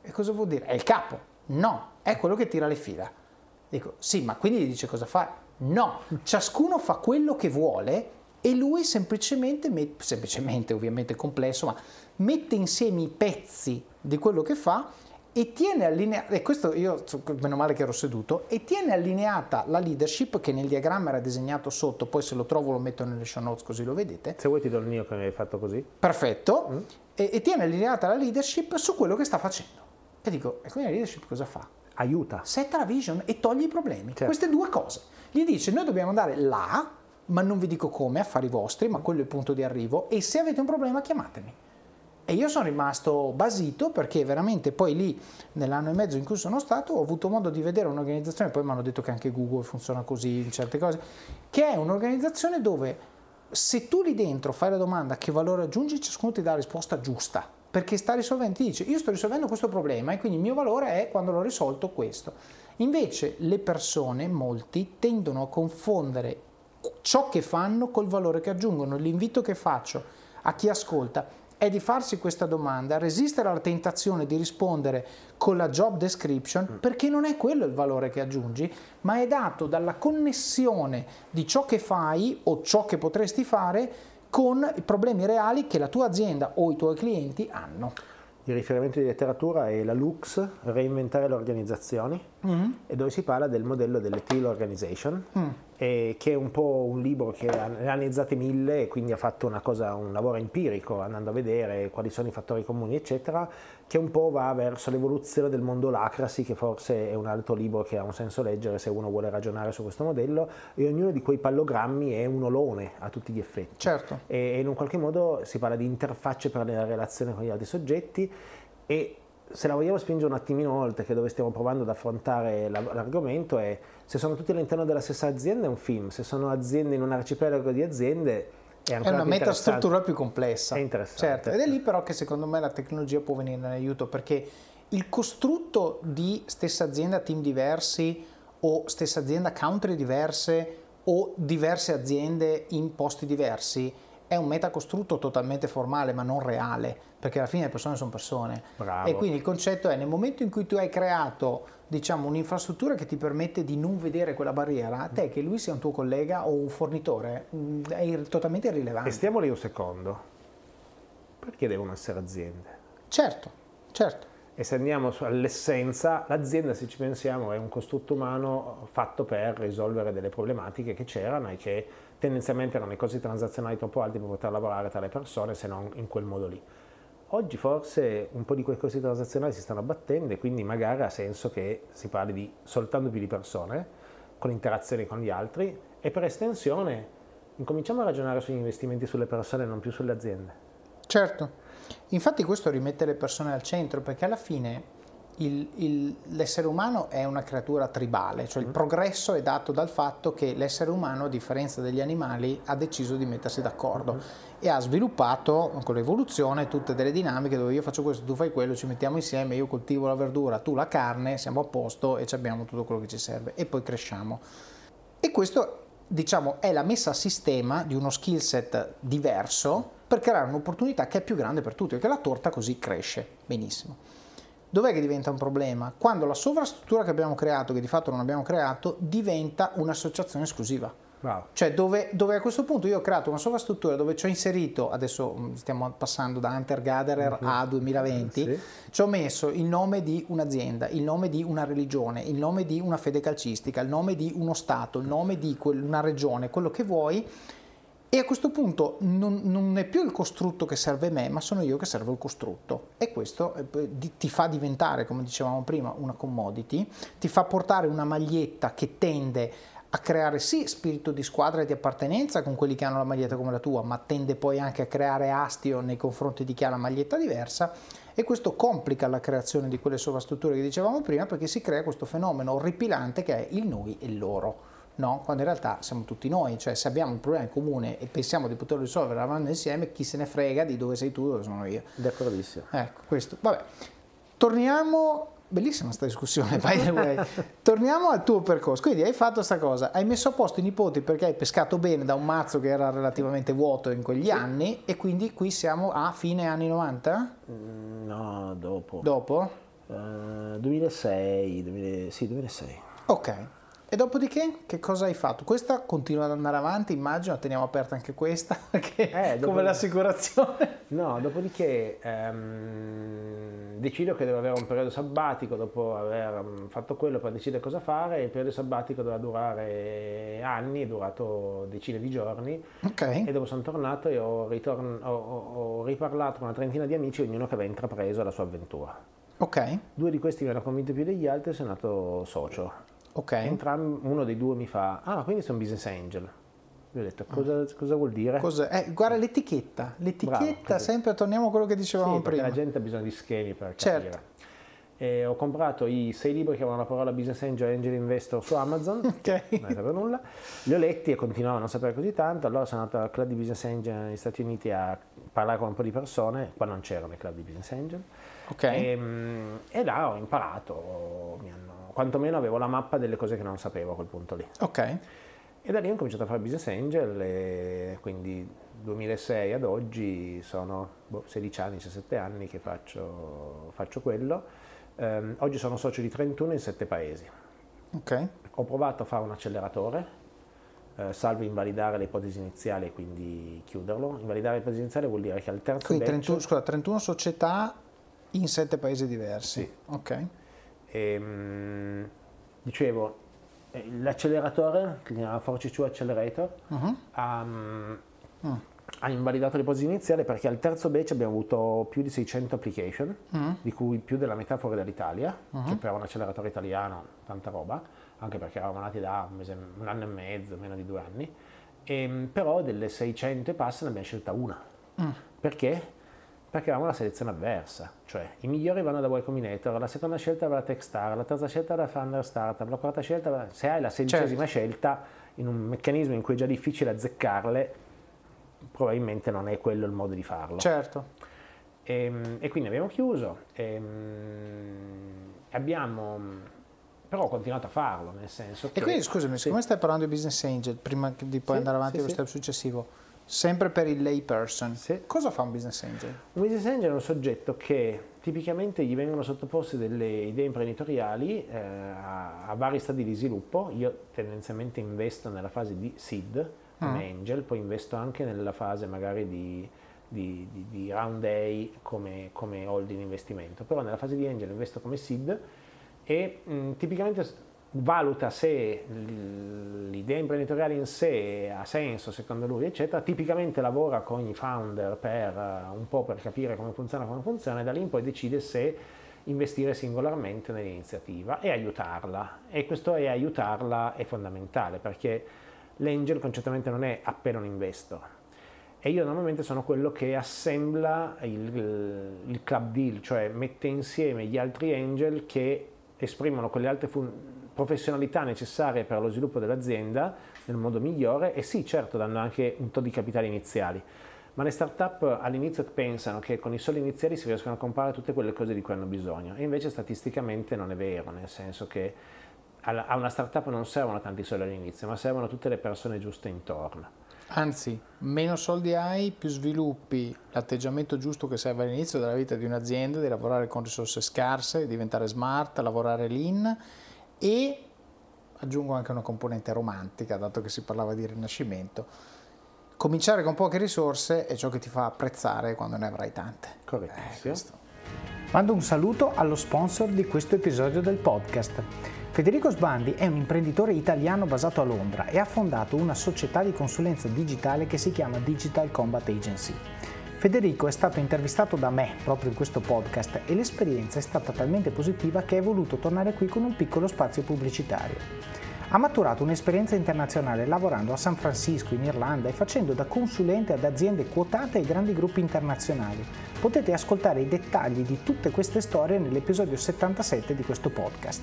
E cosa vuol dire? È il capo? No, è quello che tira le fila. Dico, sì, ma quindi gli dice cosa fare? No, ciascuno fa quello che vuole e lui semplicemente, semplicemente ovviamente complesso, ma mette insieme i pezzi di quello che fa e tiene allineata, e questo io meno male che ero seduto, e tiene allineata la leadership che nel diagramma era disegnato sotto, poi se lo trovo lo metto nelle show notes così lo vedete. Se vuoi ti do il mio che mi hai fatto così. Perfetto, mm. e, e, tiene allineata la leadership su quello che sta facendo. E dico, e quindi la leadership cosa fa? Aiuta. Setta la vision e toglie i problemi. Certo. Queste due cose. Gli dice, noi dobbiamo andare là, ma non vi dico come, affari vostri, ma quello è il punto di arrivo, e se avete un problema chiamatemi. E io sono rimasto basito perché veramente poi lì, nell'anno e mezzo in cui sono stato, ho avuto modo di vedere un'organizzazione, poi mi hanno detto che anche Google funziona così in certe cose, che è un'organizzazione dove se tu lì dentro fai la domanda che valore aggiungi, ciascuno ti dà la risposta giusta, perché sta risolvendo, ti dice io sto risolvendo questo problema e quindi il mio valore è quando l'ho risolto questo. Invece le persone, molti, tendono a confondere ciò che fanno col valore che aggiungono. L'invito che faccio a chi ascolta è di farsi questa domanda, resistere alla tentazione di rispondere con la job description, mm. perché non è quello il valore che aggiungi, ma è dato dalla connessione di ciò che fai o ciò che potresti fare con i problemi reali che la tua azienda o i tuoi clienti hanno. Il riferimento di letteratura è la Lux, Reinventare le organizzazioni, mm-hmm. e dove si parla del modello delle Teal Organization, mm eh, che è un po' un libro che ne ha analizzate mille e quindi ha fatto una cosa, un lavoro empirico andando a vedere quali sono i fattori comuni eccetera, che un po' va verso l'evoluzione del mondo lacrasi che forse è un altro libro che ha un senso leggere se uno vuole ragionare su questo modello e ognuno di quei pallogrammi è un olone a tutti gli effetti. Certo. E, e in un qualche modo si parla di interfacce per la relazione con gli altri soggetti e se la vogliamo spingere un attimino oltre, che dove stiamo provando ad affrontare l'argomento, è se sono tutti all'interno della stessa azienda è un film, se sono aziende in un arcipelago di aziende è, è una metastruttura più complessa. È interessante. Certo, ed è lì però che secondo me la tecnologia può venire in aiuto perché il costrutto di stessa azienda, team diversi o stessa azienda, country diverse o diverse aziende in posti diversi è un metacostrutto totalmente formale ma non reale, perché alla fine le persone sono persone. Bravo. E quindi il concetto è nel momento in cui tu hai creato diciamo, un'infrastruttura che ti permette di non vedere quella barriera, a te che lui sia un tuo collega o un fornitore mm, è totalmente irrilevante. E stiamo lì un secondo. Perché devono essere aziende? Certo, certo. E se andiamo all'essenza, l'azienda, se ci pensiamo, è un costrutto umano fatto per risolvere delle problematiche che c'erano e che tendenzialmente erano i costi transazionali troppo alti per poter lavorare tra le persone se non in quel modo lì. Oggi forse un po' di quei costi transazionali si stanno abbattendo e quindi magari ha senso che si parli di soltanto più di persone, con interazioni con gli altri e per estensione incominciamo a ragionare sugli investimenti sulle persone e non più sulle aziende. Certo, infatti questo rimette le persone al centro perché alla fine il, il, l'essere umano è una creatura tribale, cioè il mm. progresso è dato dal fatto che l'essere umano, a differenza degli animali, ha deciso di mettersi d'accordo mm-hmm. e ha sviluppato con l'evoluzione tutte delle dinamiche dove io faccio questo, tu fai quello, ci mettiamo insieme, io coltivo la verdura, tu la carne, siamo a posto e abbiamo tutto quello che ci serve e poi cresciamo. E questo diciamo è la messa a sistema di uno skill set diverso per creare un'opportunità che è più grande per tutti, perché la torta così cresce benissimo. Dov'è che diventa un problema? Quando la sovrastruttura che abbiamo creato, che di fatto non abbiamo creato, diventa un'associazione esclusiva. Wow. Cioè dove, dove, a questo punto io ho creato una sovrastruttura dove ci ho inserito, adesso mm, stiamo passando da Hunter Gatherer mm-hmm. a 2020, sì. ci ho messo il nome di un'azienda, il nome di una religione, il nome di una fede calcistica, il nome di uno Stato, il nome di una regione, quello che vuoi e a questo punto non, non, è più il costrutto che serve me, ma sono io che servo il costrutto. E questo eh, ti fa diventare, come dicevamo prima, una commodity, ti fa portare una maglietta che tende a creare sì spirito di squadra e di appartenenza con quelli che hanno la maglietta come la tua, ma tende poi anche a creare astio nei confronti di chi ha la maglietta diversa e questo complica la creazione di quelle sovrastrutture che dicevamo prima perché si crea questo fenomeno orripilante che è il noi e loro no? quando in realtà siamo tutti noi, cioè se abbiamo un problema in comune e pensiamo di poterlo risolvere lavorando insieme, chi se ne frega di dove sei tu, dove sono io. D'accordissimo. Ecco, questo. Vabbè, torniamo bellissima questa discussione, by the way. Torniamo al tuo percorso. Quindi hai fatto questa cosa, hai messo a posto i nipoti perché hai pescato bene da un mazzo che era relativamente vuoto in quegli sì. anni e quindi qui siamo a fine anni 90? Mm, no, dopo. Dopo? Uh, 2006, 2000, sì, 2006. Ok. E dopodiché che cosa hai fatto? Questa continua ad andare avanti, immagino, teniamo aperta anche questa, che eh, dopo... come l'assicurazione. No, dopodiché ehm, decido che devo avere un periodo sabbatico dopo aver mm, fatto quello per decidere cosa fare. Il periodo sabbatico doveva durare anni, è durato decine di giorni. Okay. E dopo sono tornato e ho, ritorn- ho, ho riparlato con una trentina di amici, ognuno che aveva intrapreso la sua avventura. Ok. Due di questi mi hanno convinto più degli altri e sono nato socio. Ok. Entrambi, uno dei due mi fa, ah, quindi sono business angel. Io ho detto, cosa, cosa vuol dire? Cosa, eh, guarda l'etichetta, l'etichetta, Bravo, sempre torniamo a quello che dicevamo sì, prima. la gente ha bisogno di schemi per certo. capire. E ho comprato i sei libri che avevano la parola business angel e angel investor su Amazon, okay. non sapevo nulla, li ho letti e continuavo a non sapere così tanto, allora sono andato al club di business angel negli Stati Uniti a parlare con un po' di persone, qua non c'erano i club di business angel, okay. e, ehm, e là ho imparato, mi hanno quantomeno avevo la mappa delle cose che non sapevo a quel punto lì. Ok. E da lì ho cominciato a fare business angel e quindi 2006 ad oggi sono boh, 16 anni, 17 anni che faccio, faccio quello. Um, oggi sono socio di 31 in 7 paesi. Okay. Ho provato a fare un acceleratore, eh, salvo invalidare le ipotesi iniziali e quindi chiuderlo. Invalidare le ipotesi iniziali vuol dire che al terzo quindi batch... 31, scusa, 31 società in 7 paesi diversi. Sì. Ok. E, ehm, dicevo, eh, l'acceleratore, chiama Force 2 Accelerator, uh-huh. um, uh ha invalidato l'ipotesi iniziale perché al terzo batch abbiamo avuto più di 600 application, uh-huh. di cui più della metà fuori dall'Italia, uh-huh. che per un acceleratore italiano tanta roba, anche perché eravamo nati da un, mese, un anno e mezzo, meno di due anni, e, ehm, però delle 600 e passa ne abbiamo scelta una. Perché? Perché avevamo la selezione avversa, cioè i migliori vanno da Y Combinator, la seconda scelta va da Techstar, la terza scelta va da Thunder Startup, la quarta scelta va... se hai la sedicesima certo. scelta in un meccanismo in cui è già difficile azzeccarle, probabilmente non è quello il modo di farlo. Certo. E, ehm, e quindi abbiamo chiuso, e, ehm, abbiamo però ho continuato a farlo, nel senso che... E quindi scusami, sì. come stai parlando di business angel, prima di poi sì, andare avanti sì, con lo step successivo, sempre per il lay person, cosa fa un business angel? Un business angel è un soggetto che tipicamente gli vengono sottoposte delle idee imprenditoriali eh, a, a, vari stadi di sviluppo, io tendenzialmente investo nella fase di seed, come mm. angel, poi investo anche nella fase magari di, di, di, di round A come, come holding investimento, però nella fase di angel investo come seed e mh, mm, tipicamente valuta se l'idea imprenditoriale in sé ha senso secondo lui, eccetera, tipicamente lavora con i founder per uh, un po' per capire come funziona, come funziona e da lì in poi decide se investire singolarmente nell'iniziativa e aiutarla. E questo è aiutarla è fondamentale perché l'angel concettualmente non è appena un investo. E io normalmente sono quello che assembla il, il club deal, cioè mette insieme gli altri angel che esprimono quelle altre fun- professionalità necessarie per lo sviluppo dell'azienda nel modo migliore e sì, certo, danno anche un po' di capitali iniziali. Ma le start-up all'inizio pensano che con i soldi iniziali si riescono a comprare tutte quelle cose di cui hanno bisogno e invece statisticamente non è vero, nel senso che a una startup non servono tanti soldi all'inizio, ma servono tutte le persone giuste intorno. Anzi, meno soldi hai, più sviluppi l'atteggiamento giusto che serve all'inizio della vita di un'azienda, di lavorare con risorse scarse, diventare smart, lavorare lean e aggiungo anche una componente romantica, dato che si parlava di rinascimento. Cominciare con poche risorse è ciò che ti fa apprezzare quando ne avrai tante. Correttissimo. Eh, Mando un saluto allo sponsor di questo episodio del podcast. Federico Sbandi è un imprenditore italiano basato a Londra e ha fondato una società di consulenza digitale che si chiama Digital Combat Agency. Federico è stato intervistato da me proprio in questo podcast e l'esperienza è stata talmente positiva che è voluto tornare qui con un piccolo spazio pubblicitario. Ha maturato un'esperienza internazionale lavorando a San Francisco, in Irlanda e facendo da consulente ad aziende quotate ai grandi gruppi internazionali. Potete ascoltare i dettagli di tutte queste storie nell'episodio 77 di questo podcast.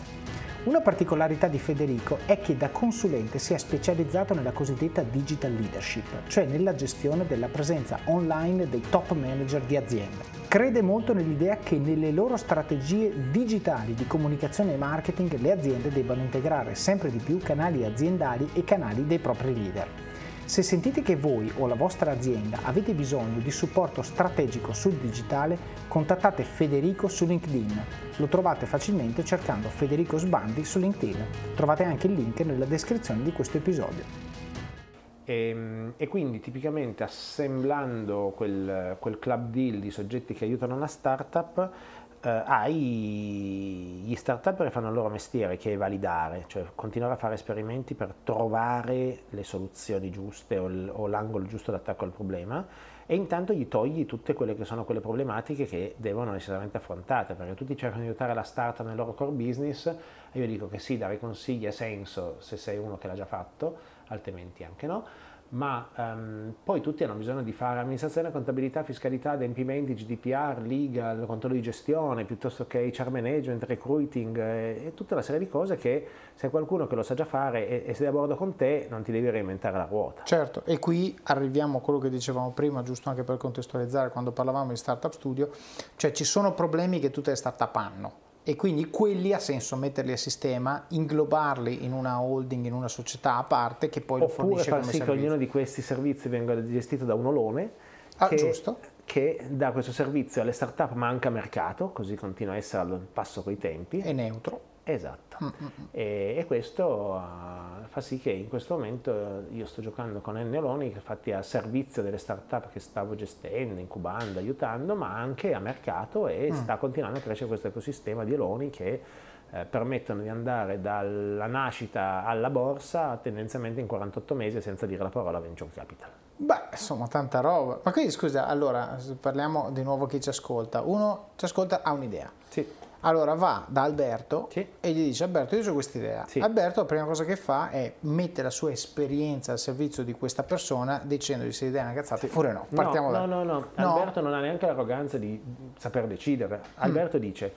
Una particolarità di Federico è che da consulente si è specializzato nella cosiddetta digital leadership, cioè nella gestione della presenza online dei top manager di aziende. Crede molto nell'idea che nelle loro strategie digitali di comunicazione e marketing le aziende debbano integrare sempre di più canali aziendali e canali dei propri leader. Se sentite che voi o la vostra azienda avete bisogno di supporto strategico sul digitale, contattate Federico su LinkedIn. Lo trovate facilmente cercando Federico Sbandi su LinkedIn. Trovate anche il link nella descrizione di questo episodio. E, ehm, e, quindi tipicamente assemblando quel, quel, club deal di soggetti che aiutano una startup eh, hai gli startup che fanno il loro mestiere, che è validare, cioè continuare a fare esperimenti per trovare le soluzioni giuste o, l- o l'angolo giusto d'attacco al problema e intanto gli togli tutte quelle che sono quelle problematiche che devono necessariamente affrontate, perché tutti cercano di aiutare la startup nel loro core business e io dico che sì, dare consigli ha senso se sei uno che l'ha già fatto, altrimenti anche no ma um, poi tutti hanno bisogno di fare amministrazione, contabilità, fiscalità, adempimenti, GDPR, legal, controllo di gestione, piuttosto che HR management, recruiting eh, e tutta una serie di cose che se qualcuno che lo sa già fare e, e sei a bordo con te non ti devi reinventare la ruota. Certo, e qui arriviamo a quello che dicevamo prima, giusto anche per contestualizzare quando parlavamo di startup studio, cioè ci sono problemi che tutte le startup hanno E quindi quelli ha senso metterli a sistema, inglobarli in una holding, in una società a parte che poi lo Oppure fornisce far sì che servizio. ognuno di questi servizi venga gestito da un olone Ah, che, che dà questo servizio alle start-up ma anche a mercato, così continua a essere al passo coi tempi. È neutro. Esatto. Mm, E, e questo ah, fa sì che in questo momento eh, io sto giocando con Ennio Oloni, che fatti a servizio delle start-up che stavo gestendo, incubando, aiutando, ma anche a mercato Mm. e sta continuando a crescere questo ecosistema di Oloni che eh, permettono di andare dalla nascita alla borsa tendenzialmente in 48 mesi senza dire la parola venture capital. Beh, insomma, tanta roba. Ma quindi scusa, allora parliamo di nuovo a chi ci ascolta. Uno ci ascolta, ha un'idea. Sì. Allora va da Alberto Sì. e gli dice Alberto io ho questa idea. Sì. Alberto la prima cosa che fa è mettere la sua esperienza al servizio di questa persona dicendogli se l'idea è una cazzata oppure no. Partiamo no, da no, no, no, No? Alberto non ha neanche l'arroganza di saper decidere. Alberto dice,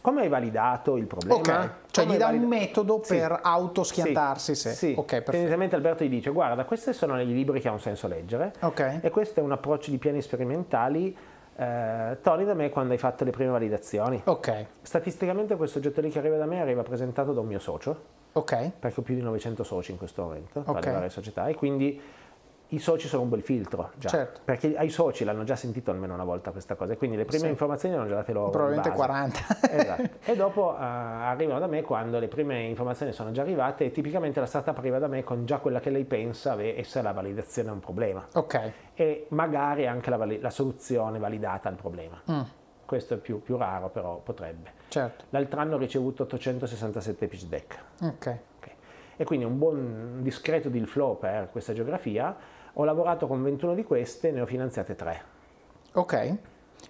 come hai validato il problema? Ok, cioè Come gli dà hai un valida- metodo Sì. per autoschiantarsi se. Sì, Ok, perfetto. tendenzialmente Alberto gli dice, guarda, questi sono i libri che ha un senso leggere Ok. e questo è un approccio di piani sperimentali, eh, torni da me quando hai fatto le prime validazioni. Ok, Statisticamente questo oggetto lì che arriva da me arriva presentato da un mio socio, ok, perché ho più di 900 soci in questo momento, tra Ok. le varie società, e quindi i soci sono un bel filtro, già, Certo. perché ai soci l'hanno già sentito almeno una volta questa cosa, quindi le prime Sì. informazioni le hanno già date loro. probabilmente base. 40. Esatto. E dopo eh, arrivano da me quando le prime informazioni sono già arrivate e tipicamente la startup arriva da me con già quella che lei pensa essere la validazione a un problema ok, e magari anche la, vali- la soluzione validata al problema. Mm. Questo è più, più raro, però potrebbe. certo, L'altro anno ho ricevuto 867 pitch deck. ok. E quindi un buon un discreto deal flow per questa geografia. Ho lavorato con 21 di queste, ne ho finanziate 3. Ok,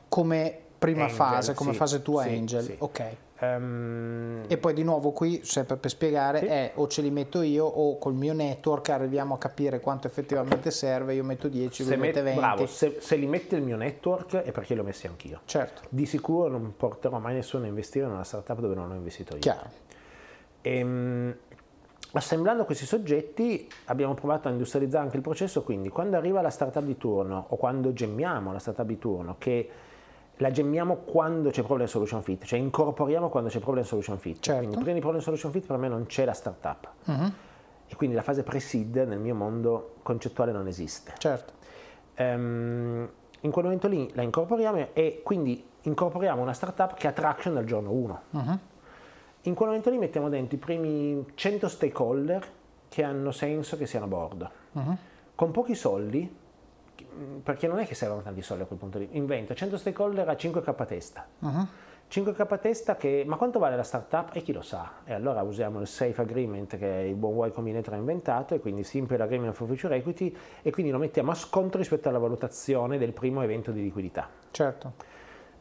come prima Angel, fase, come sì, fase tua sì, Angel, sì. ok. Ehm, E poi di nuovo qui, sempre per spiegare, è o ce li metto io o col mio network arriviamo a capire quanto effettivamente serve, io metto 10, lui se, met- 20. bravo, se, se li mette il mio network è perché li ho messi anch'io. Certo, Di sicuro non porterò mai nessuno a investire in una startup dove non ho investito io. chiaro. Ehm, assemblando questi soggetti abbiamo provato a industrializzare anche il processo, quindi quando arriva la startup di turno o quando gemmiamo la startup di turno, che la gemmiamo quando c'è problem solution fit, cioè incorporiamo quando c'è problem solution fit. Certo. Quindi prima di problem solution fit per me non c'è la startup. Mhm, E quindi la fase pre-seed nel mio mondo concettuale non esiste. Certo, Ehm, in quel momento lì la incorporiamo e quindi incorporiamo una startup che ha traction dal giorno 1. mhm, In quel momento lì mettiamo dentro i primi 100 stakeholder che hanno senso che siano a bordo. mhm. Con pochi soldi, perché non è che servono tanti soldi a quel punto lì, invento 100 stakeholder a 5k testa. mhm. 5k testa che, ma quanto vale la startup? E chi lo sa? E allora usiamo il Safe Agreement che il buon Y Combinator ha inventato e quindi Simple Agreement for Future Equity e quindi lo mettiamo a sconto rispetto alla valutazione del primo evento di liquidità. certo,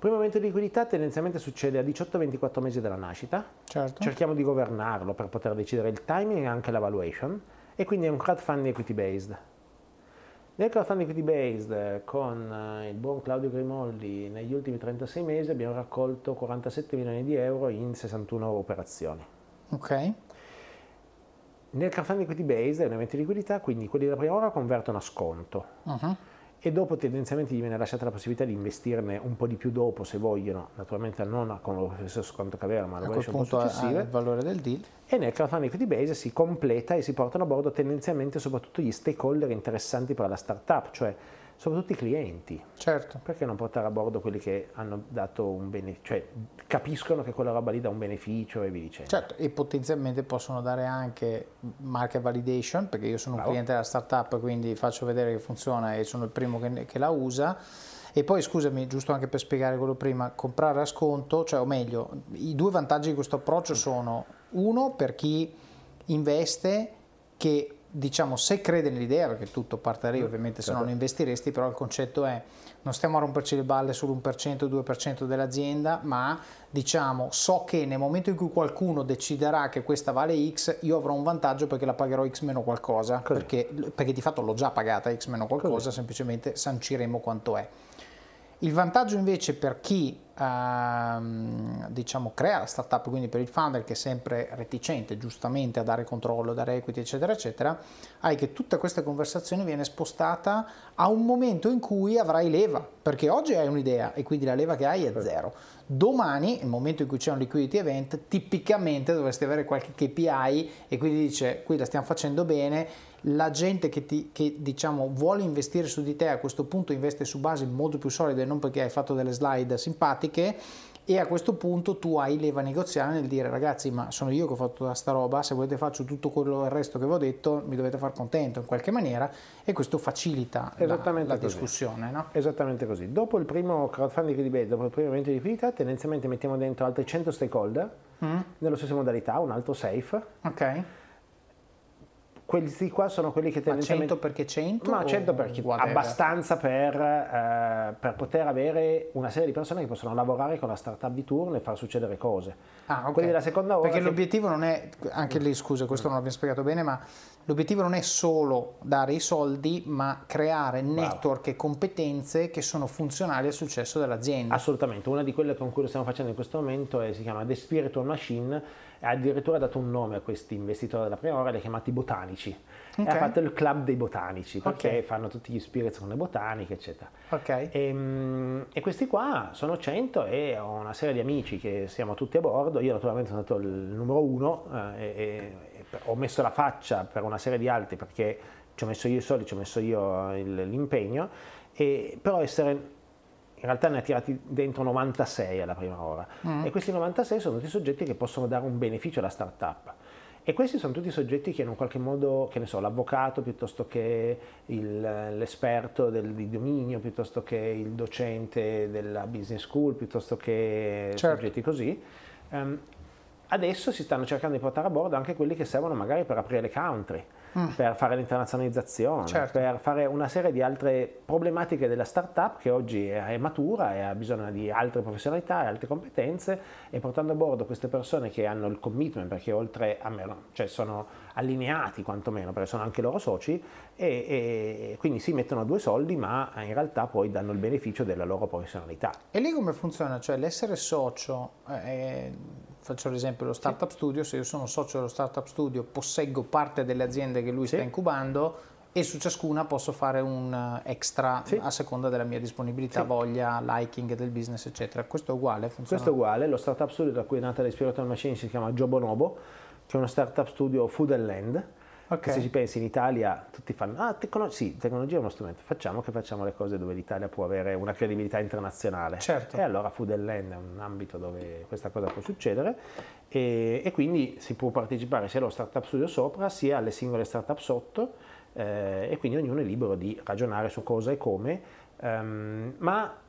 primo evento di liquidità tendenzialmente succede a 18-24 mesi dalla nascita, certo. cerchiamo di governarlo per poter decidere il timing e anche la valuation e quindi è un crowdfunding equity based. Nel crowdfunding equity based eh, con eh, il buon Claudio Grimoldi negli ultimi 36 mesi abbiamo raccolto 47 milioni di euro in 61 operazioni. Ok, Nel crowdfunding equity based è un evento di liquidità, quindi quelli della prima ora convertono a sconto mhm, e dopo tendenzialmente gli viene lasciata la possibilità di investirne un po' di più dopo se vogliono, naturalmente non con lo stesso sconto che avevano, ma a le quel punto successive. il valore del deal. E nel crowdfunding equity base si completa e si portano a bordo tendenzialmente soprattutto gli stakeholder interessanti per la startup, cioè soprattutto i clienti. Certo, Perché non portare a bordo quelli che hanno dato un beneficio, cioè capiscono che quella roba lì dà un beneficio e vi dicendo. certo, e potenzialmente possono dare anche market validation, perché io sono un Bravo. cliente della startup, quindi faccio vedere che funziona e sono il primo che, che la usa. E poi scusami, giusto anche per spiegare quello prima, comprare a sconto, cioè o meglio, i due vantaggi di questo approccio sono uno per chi investe che diciamo se crede nell'idea, perché tutto parte da lì, ovviamente se no non investiresti, però il concetto è non stiamo a romperci le balle sull'1%, 2% dell'azienda, ma diciamo so che nel momento in cui qualcuno deciderà che questa vale X, io avrò un vantaggio perché la pagherò X meno qualcosa, Così. perché, perché di fatto l'ho già pagata X meno qualcosa, semplicemente sanciremo quanto è. Il vantaggio invece per chi ehm, diciamo, crea la startup, quindi per il founder che è sempre reticente giustamente a dare controllo, a dare equity, eccetera, eccetera, hai che tutta questa conversazione viene spostata a un momento in cui avrai leva, perché oggi hai un'idea e quindi la leva che hai è zero. Domani, nel momento in cui c'è un liquidity event, tipicamente dovresti avere qualche KPI e quindi dice qui la stiamo facendo bene, la gente che, ti, che diciamo, vuole investire su di te a questo punto investe su basi molto più solide, non perché hai fatto delle slide simpatiche e a questo punto tu hai leva negoziale nel dire ragazzi ma sono io che ho fatto sta roba se volete faccio tutto quello il resto che vi ho detto mi dovete far contento in qualche maniera e questo facilita la, la discussione no? esattamente così dopo il primo crowdfunding di base dopo il primo evento di liquidità tendenzialmente mettiamo dentro altri 100 stakeholder mm. nella stessa modalità un altro safe ok questi qua sono quelli che tendenzialmente... Ma 100 perché 100? Ma 100 perché whatever. abbastanza per, eh, per, poter avere una serie di persone che possono lavorare con la startup di turno e far succedere cose. Ah, okay. Quelli della seconda ora... Perché che... l'obiettivo non è, anche lì scusa, questo non l'abbiamo spiegato bene, ma l'obiettivo non è solo dare i soldi, ma creare network e competenze che sono funzionali al successo dell'azienda. Assolutamente, una di quelle con cui lo stiamo facendo in questo momento è, si chiama The Spiritual Machine ha addirittura dato un nome a questi investitori della prima ora, li ha chiamati botanici. Okay. Ha fatto il club dei botanici, perché okay. fanno tutti gli spirits con le botaniche, eccetera. Okay. E, ehm, e, questi qua sono 100 e ho una serie di amici che siamo tutti a bordo. Io naturalmente sono stato il numero uno eh, e, e, ho messo la faccia per una serie di altri perché ci ho messo io i soldi, ci ho messo io il, l'impegno, e, però essere in realtà ne ha tirati dentro 96 alla prima ora mm. e questi 96 sono tutti soggetti che possono dare un beneficio alla startup. E questi sono tutti soggetti che in un qualche modo, che ne so, l'avvocato piuttosto che il, l'esperto del, di dominio, piuttosto che il docente della business school, piuttosto che certo. soggetti così. Um, adesso si stanno cercando di portare a bordo anche quelli che servono magari per aprire le country mm. per fare l'internazionalizzazione, certo. per fare una serie di altre problematiche della startup che oggi è, è matura e ha bisogno di altre professionalità e altre competenze e portando a bordo queste persone che hanno il commitment perché oltre a me, cioè sono allineati quantomeno perché sono anche loro soci e, e quindi si mettono due soldi ma in realtà poi danno il beneficio della loro professionalità. E lì come funziona? Cioè l'essere socio eh, faccio l'esempio dello startup sì. studio, se io sono socio dello startup studio posseggo parte delle aziende che lui sì. sta incubando e su ciascuna posso fare un eh, extra sì. a seconda della mia disponibilità, sì. voglia, liking del business, eccetera. Questo è uguale? Funziona? Questo è uguale, lo startup studio da cui è nata l'Espiritual Machine si chiama Jobonobo, che è uno startup studio food and land Okay. Se ci pensi in Italia tutti fanno, ah, tecno- sì, tecnologia è uno strumento, facciamo che facciamo le cose dove l'Italia può avere una credibilità internazionale. Certo. E allora Food and Land è un ambito dove questa cosa può succedere e, e quindi si può partecipare sia allo startup studio sopra sia alle singole startup sotto eh, e quindi ognuno è libero di ragionare su cosa e come, um, ma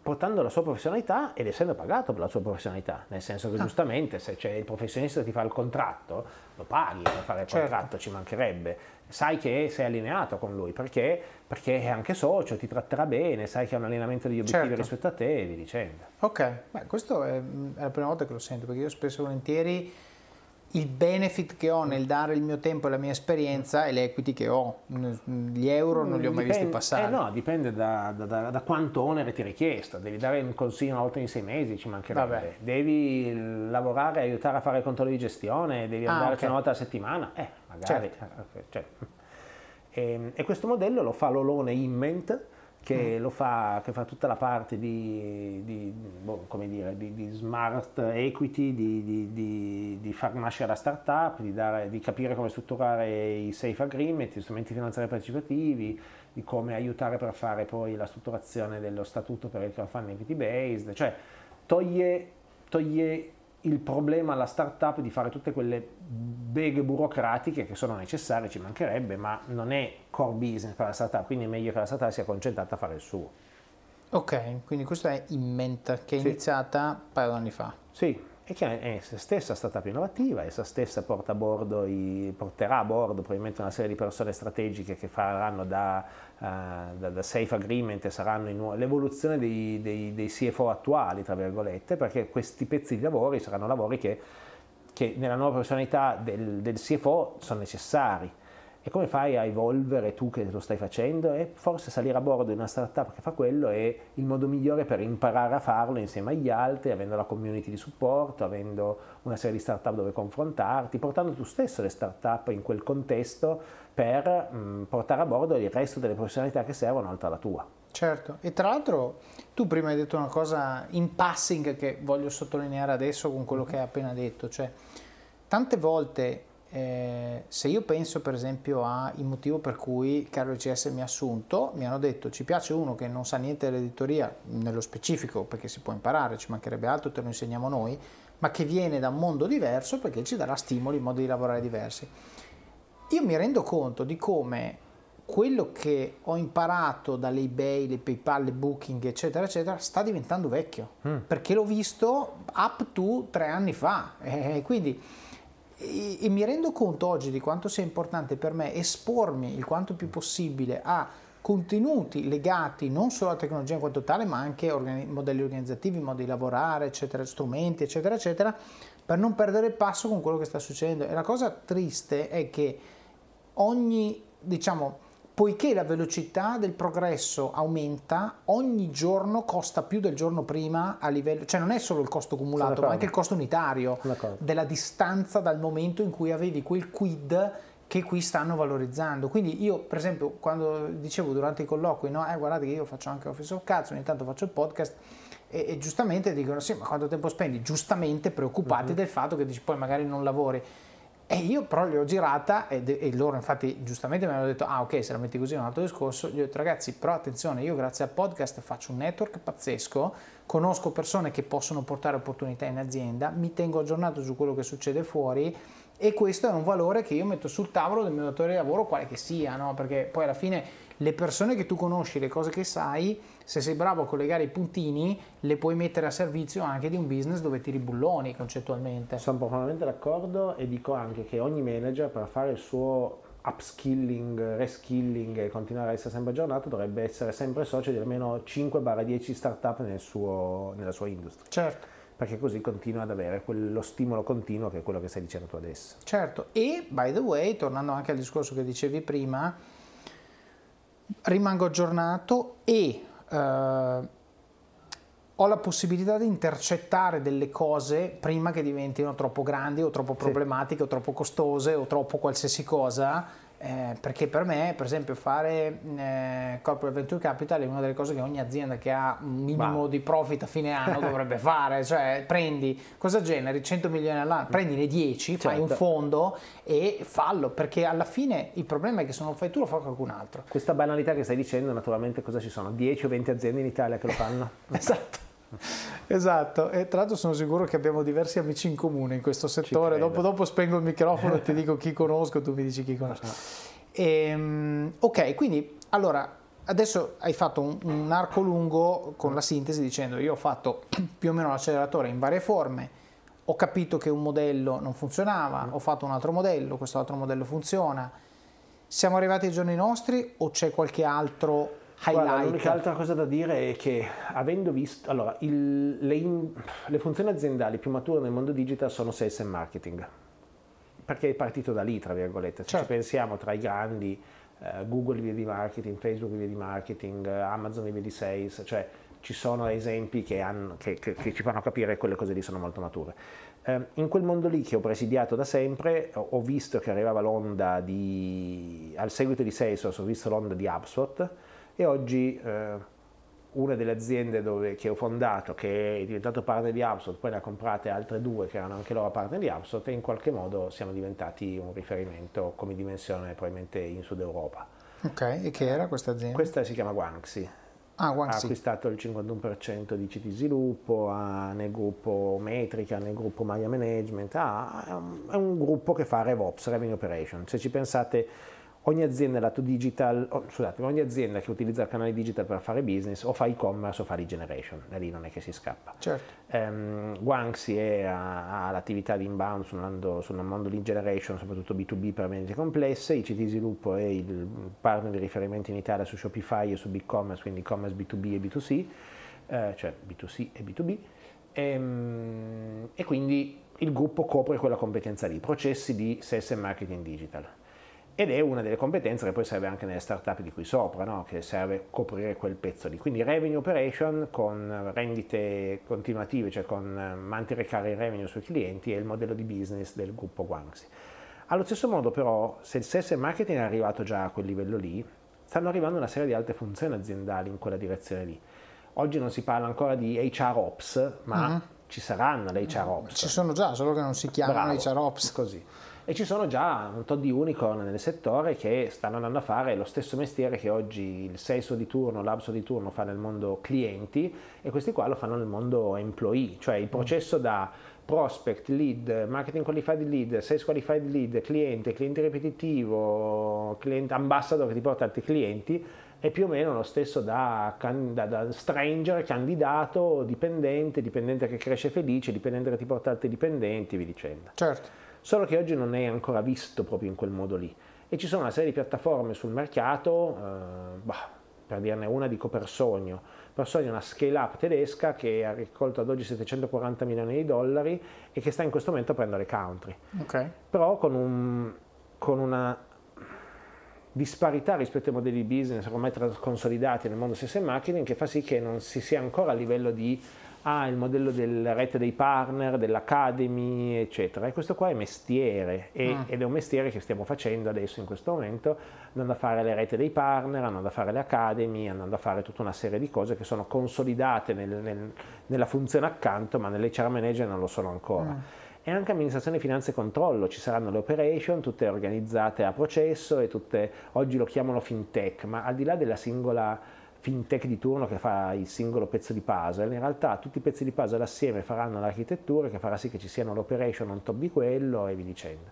portando la sua professionalità ed essendo pagato per la sua professionalità, nel senso che ah. giustamente se c'è il professionista che ti fa il contratto, lo paghi per fare il certo. contratto, ci mancherebbe, sai che sei allineato con lui, perché? Perché è anche socio, ti tratterà bene, sai che ha un allineamento degli obiettivi certo. rispetto a te e via dicendo. Ok, Beh, questo è, è la prima volta che lo sento, perché io spesso e volentieri il benefit che ho nel dare il mio tempo e la mia esperienza e le equity che ho. Gli euro non li ho mai dipende, visti passare. Eh no, dipende da, da, da, quanto onere ti è richiesto. Devi dare un consiglio una volta in sei mesi, ci mancherebbe. Vabbè. Devi lavorare, aiutare a fare il controllo di gestione, devi ah, andare okay. una volta alla settimana. Eh, magari. Certo. Eh, cioè. E, ehm, e, questo modello lo fa l'Olone Imment che, mm. fa, che fa tutta la parte di, di, boh, dire, di, di smart equity, di, far nascere la startup, di, dare, di capire come strutturare i safe agreement, gli strumenti finanziari partecipativi, di come aiutare per fare poi la strutturazione dello statuto per il crowdfunding equity based, cioè toglie, toglie il problema alla startup di fare tutte quelle beghe burocratiche che sono necessarie, ci mancherebbe, ma non è core business per la startup, quindi è meglio che la startup sia concentrata a fare il suo. Ok, quindi questa è Invent che è sì. iniziata un paio di anni fa. Sì, e che è essa stessa stata più innovativa, essa stessa porta a bordo i, porterà a bordo probabilmente una serie di persone strategiche che faranno da, uh, da, da safe agreement saranno l'evoluzione dei, dei, dei, CFO attuali, tra virgolette, perché questi pezzi di lavori saranno lavori che, che nella nuova professionalità del, del CFO sono necessari E come fai a evolvere tu che lo stai facendo? E forse salire a bordo di una startup che fa quello è il modo migliore per imparare a farlo insieme agli altri, avendo la community di supporto, avendo una serie di startup dove confrontarti, portando tu stesso le startup in quel contesto per mh, portare a bordo il resto delle professionalità che servono oltre alla tua. Certo, e tra l'altro tu prima hai detto una cosa in passing che voglio sottolineare adesso con quello che hai appena detto, cioè tante volte eh, se io penso per esempio al motivo per cui Carlo ICS mi ha assunto, mi hanno detto ci piace uno che non sa niente dell'editoria nello specifico perché si può imparare, ci mancherebbe altro, te lo insegniamo noi, ma che viene da un mondo diverso perché ci darà stimoli, modi di lavorare diversi. Io mi rendo conto di come quello che ho imparato dalle eBay, le PayPal, le Booking, eccetera, eccetera, sta diventando vecchio mm. perché l'ho visto up to tre anni fa. E quindi e, e mi rendo conto oggi di quanto sia importante per me espormi il quanto più possibile a contenuti legati non solo alla tecnologia in quanto tale, ma anche organi- modelli organizzativi, modi di lavorare, eccetera, strumenti, eccetera, eccetera, per non perdere il passo con quello che sta succedendo. E la cosa triste è che ogni, diciamo, poiché la velocità del progresso aumenta, ogni giorno costa più del giorno prima a livello, cioè non è solo il costo cumulato, ma anche il costo unitario della distanza dal momento in cui avevi quel quid che qui stanno valorizzando. Quindi io, per esempio, quando dicevo durante i colloqui, no, eh, guardate che io faccio anche Office of Cazzo, ogni tanto faccio il podcast, e, e giustamente dicono sì, ma quanto tempo spendi? Giustamente preoccupati uh-huh. del fatto che dici poi magari non lavori. E io però gli ho girata e, e, loro infatti giustamente mi hanno detto ah ok se la metti così è un altro discorso, gli ho detto ragazzi però attenzione io grazie al podcast faccio un network pazzesco, conosco persone che possono portare opportunità in azienda, mi tengo aggiornato su quello che succede fuori e questo è un valore che io metto sul tavolo del mio datore di lavoro quale che sia, no? perché poi alla fine le persone che tu conosci, le cose che sai, se sei bravo a collegare i puntini, le puoi mettere a servizio anche di un business dove ti ribulloni concettualmente. Sono profondamente d'accordo e dico anche che ogni manager per fare il suo upskilling, reskilling e continuare a essere sempre aggiornato dovrebbe essere sempre socio di almeno 5-10 startup nel suo, nella sua industria. Certo perché così continua ad avere quello stimolo continuo che è quello che stai dicendo tu adesso. Certo, e by the way, tornando anche al discorso che dicevi prima, rimango aggiornato e eh, ho la possibilità di intercettare delle cose prima che diventino troppo grandi o troppo problematiche sì. o troppo costose o troppo qualsiasi cosa eh, perché per me, per esempio, fare eh, Corporate Venture Capital è una delle cose che ogni azienda che ha un minimo bah. di profit a fine anno dovrebbe fare, cioè prendi, cosa generi? 100 milioni all'anno, prendine 10, certo. fai un certo. fondo e fallo, perché alla fine il problema è che se non lo fai tu lo fa qualcun altro. Questa banalità che stai dicendo, naturalmente cosa ci sono? 10 o 20 aziende in Italia che lo fanno? esatto. Esatto, e tra l'altro sono sicuro che abbiamo diversi amici in comune in questo settore. Dopo, dopo, spengo il microfono e ti dico chi conosco, tu mi dici chi conosco. E, ehm, ok, quindi allora adesso hai fatto un, un, arco lungo con la sintesi dicendo io ho fatto più o meno l'acceleratore in varie forme, ho capito che un modello non funzionava, ho fatto un altro modello, questo altro modello funziona. Siamo arrivati ai giorni nostri o c'è qualche altro Guarda, l'unica altra cosa da dire è che avendo visto, allora, il, le, in, le, funzioni aziendali più mature nel mondo digital sono sales e marketing, perché è partito da lì, tra virgolette, se certo. ci pensiamo tra i grandi, eh, Google vive di marketing, Facebook vive di marketing, Amazon vive di sales, cioè ci sono esempi che, hanno, che, che, che, ci fanno capire che quelle cose lì sono molto mature. Eh, in quel mondo lì che ho presidiato da sempre, ho, ho visto che arrivava l'onda di, al seguito di Salesforce, ho visto l'onda di HubSpot, e oggi eh, una delle aziende dove, che ho fondato, che è diventato partner di HubSpot, poi ne ha comprate altre due che erano anche loro partner di HubSpot e in qualche modo siamo diventati un riferimento come dimensione probabilmente in Sud Europa. Ok, e che era questa azienda? Questa si chiama Guangxi. Ah. Ha acquistato il 51% di CT Sviluppo, ha nel gruppo Metrica, nel gruppo Maya Management, ha, è, un, è un gruppo che fa RevOps, Revenue Operation. Se ci pensate ogni azienda lato digital, oh, scusate, ogni azienda che utilizza il canale digital per fare business o fa e-commerce o fa lead generation, da lì non è che si scappa. Certo. Um, Guangxi è, ha, ha, l'attività di inbound sul mondo, sul mondo lead generation, soprattutto B2B per vendite complesse, ICT Sviluppo è il partner di riferimento in Italia su Shopify e su BigCommerce, quindi e-commerce B2B e B2C, eh, cioè B2C e B2B, e, um, e quindi il gruppo copre quella competenza lì, processi di sales e marketing digital ed è una delle competenze che poi serve anche nelle startup di qui sopra, no? che serve coprire quel pezzo lì. Quindi revenue operation con rendite continuative, cioè con eh, monthly recurring revenue sui clienti è il modello di business del gruppo Guangxi. Allo stesso modo però, se il sales marketing è arrivato già a quel livello lì, stanno arrivando una serie di altre funzioni aziendali in quella direzione lì. Oggi non si parla ancora di HR Ops, ma uh-huh. ci saranno le HR Ops. Ci sono già, solo che non si chiamano Bravo, HR Ops. Così e ci sono già un tot di unicorn nel settore che stanno andando a fare lo stesso mestiere che oggi il Salesforce di turno, l'Abso di turno fa nel mondo clienti e questi qua lo fanno nel mondo employee, cioè il processo da prospect, lead, marketing qualified lead, sales qualified lead, cliente, cliente ripetitivo, cliente ambassador che ti porta altri clienti è più o meno lo stesso da, da, da, stranger, candidato, dipendente, dipendente che cresce felice, dipendente che ti porta altri dipendenti, vi dicendo. Certo solo che oggi non è ancora visto proprio in quel modo lì. E ci sono una serie di piattaforme sul mercato, eh, bah, per dirne una dico Persogno. Persogno è una scale up tedesca che ha raccolto ad oggi 740 milioni di dollari e che sta in questo momento aprendo le country. Okay. Però con, un, con una disparità rispetto ai modelli di business ormai consolidati nel mondo sales marketing che fa sì che non si sia ancora a livello di ha il modello della rete dei partner, dell'academy, eccetera. E questo qua è mestiere e, ah. ed è un mestiere che stiamo facendo adesso in questo momento, andando a fare le rete dei partner, andando a fare le academy, andando a fare tutta una serie di cose che sono consolidate nel, nel, nella funzione accanto, ma nell'HR manager non lo sono ancora. Ah. E anche amministrazione finanze e controllo, ci saranno le operation, tutte organizzate a processo e tutte, oggi lo chiamano fintech, ma al di là della singola fintech di turno che fa il singolo pezzo di puzzle, in realtà tutti i pezzi di puzzle assieme faranno l'architettura che farà sì che ci siano l'operation on top di quello e vi dicendo.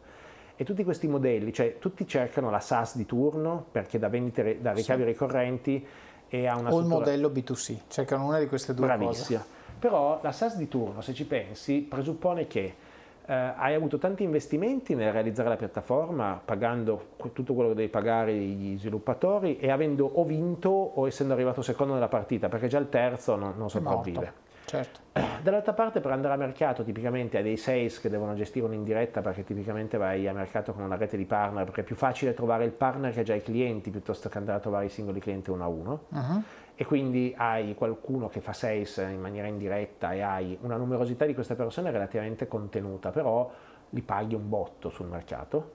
E tutti questi modelli, cioè tutti cercano la SaaS di turno perché da vendite, da ricavi sì. ricorrenti e ha una O il modello B2C, cercano una di queste due Bravissima. cose. Però la SaaS di turno, se ci pensi, presuppone che eh, hai avuto tanti investimenti nel realizzare la piattaforma, pagando tutto quello che devi pagare gli sviluppatori e avendo o vinto o essendo arrivato secondo nella partita, perché già il terzo non, non sopravvive. Certo. Dall'altra parte per andare a mercato tipicamente hai dei sales che devono gestire un'indiretta perché tipicamente vai a mercato con una rete di partner perché è più facile trovare il partner che ha già i clienti piuttosto che andare a trovare i singoli clienti uno a uno. Uh-huh e quindi hai qualcuno che fa sales in maniera indiretta e hai una numerosità di queste persone relativamente contenuta, però li paghi un botto sul mercato.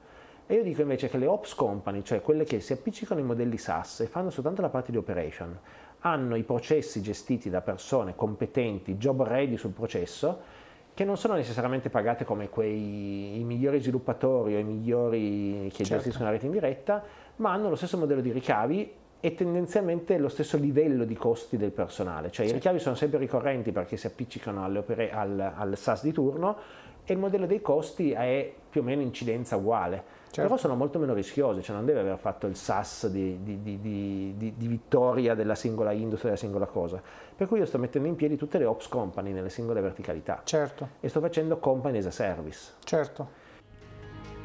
E io dico invece che le ops company, cioè quelle che si appiccicano ai modelli SaaS e fanno soltanto la parte di operation, hanno i processi gestiti da persone competenti, job ready sul processo, che non sono necessariamente pagate come quei i migliori sviluppatori o i migliori che certo. gestiscono la rete in diretta, ma hanno lo stesso modello di ricavi e tendenzialmente lo stesso livello di costi del personale, cioè sì. i ricavi sono sempre ricorrenti perché si appiccicano opere, al, al SAS di turno e il modello dei costi è più o meno incidenza uguale, certo. però sono molto meno rischiosi, cioè non deve aver fatto il SAS di, di, di, di, vittoria della singola industria, della singola cosa. Per cui io sto mettendo in piedi tutte le ops company nelle singole verticalità certo. e sto facendo company as a service. Certo.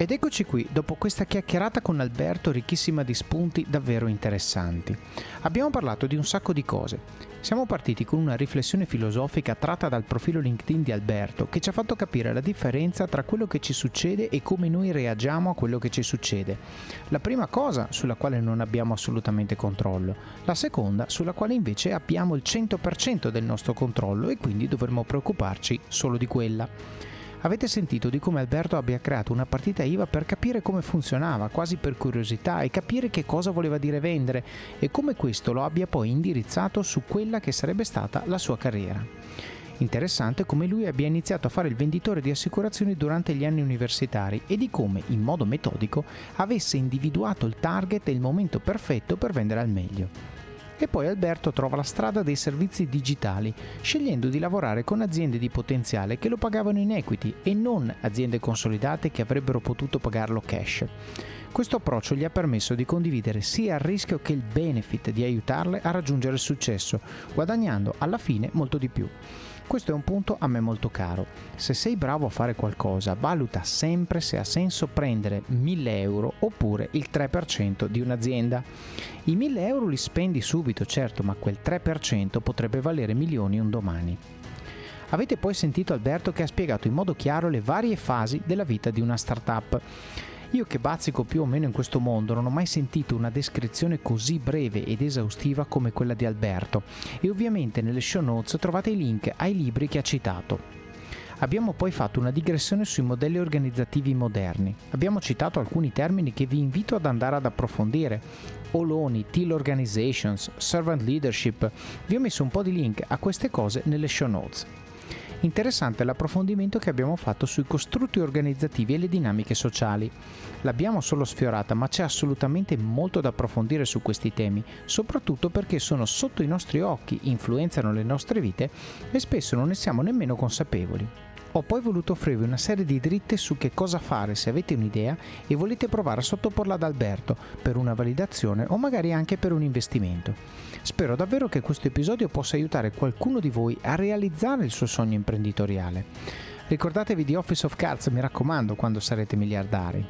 Ed eccoci qui, dopo questa chiacchierata con Alberto ricchissima di spunti davvero interessanti. Abbiamo parlato di un sacco di cose. Siamo partiti con una riflessione filosofica tratta dal profilo LinkedIn di Alberto che ci ha fatto capire la differenza tra quello che ci succede e come noi reagiamo a quello che ci succede. La prima cosa sulla quale non abbiamo assolutamente controllo, la seconda sulla quale invece abbiamo il 100% del nostro controllo e quindi dovremmo preoccuparci solo di quella. Avete sentito di come Alberto abbia creato una partita IVA per capire come funzionava, quasi per curiosità, e capire che cosa voleva dire vendere e come questo lo abbia poi indirizzato su quella che sarebbe stata la sua carriera. Interessante come lui abbia iniziato a fare il venditore di assicurazioni durante gli anni universitari e di come, in modo metodico, avesse individuato il target e il momento perfetto per vendere al meglio. E poi Alberto trova la strada dei servizi digitali, scegliendo di lavorare con aziende di potenziale che lo pagavano in equity e non aziende consolidate che avrebbero potuto pagarlo cash. Questo approccio gli ha permesso di condividere sia il rischio che il benefit di aiutarle a raggiungere il successo, guadagnando alla fine molto di più. Questo è un punto a me molto caro. Se sei bravo a fare qualcosa, valuta sempre se ha senso prendere 1000 euro oppure il 3% di un'azienda. I 1000 euro li spendi subito, certo, ma quel 3% potrebbe valere milioni un domani. Avete poi sentito Alberto che ha spiegato in modo chiaro le varie fasi della vita di una startup. Io che bazzico più o meno in questo mondo non ho mai sentito una descrizione così breve ed esaustiva come quella di Alberto e ovviamente nelle show notes trovate i link ai libri che ha citato. Abbiamo poi fatto una digressione sui modelli organizzativi moderni. Abbiamo citato alcuni termini che vi invito ad andare ad approfondire. Oloni, Teal Organizations, Servant Leadership. Vi ho messo un po' di link a queste cose nelle show notes. Interessante l'approfondimento che abbiamo fatto sui costrutti organizzativi e le dinamiche sociali. L'abbiamo solo sfiorata, ma c'è assolutamente molto da approfondire su questi temi, soprattutto perché sono sotto i nostri occhi, influenzano le nostre vite e spesso non ne siamo nemmeno consapevoli. Ho poi voluto offrirvi una serie di dritte su che cosa fare se avete un'idea e volete provare a sottoporla ad Alberto per una validazione o magari anche per un investimento. Spero davvero che questo episodio possa aiutare qualcuno di voi a realizzare il suo sogno imprenditoriale. Ricordatevi di Office of Cards, mi raccomando, quando sarete miliardari.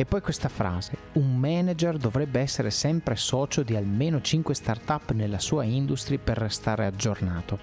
E poi questa frase, un manager dovrebbe essere sempre socio di almeno 5 startup nella sua industria per restare aggiornato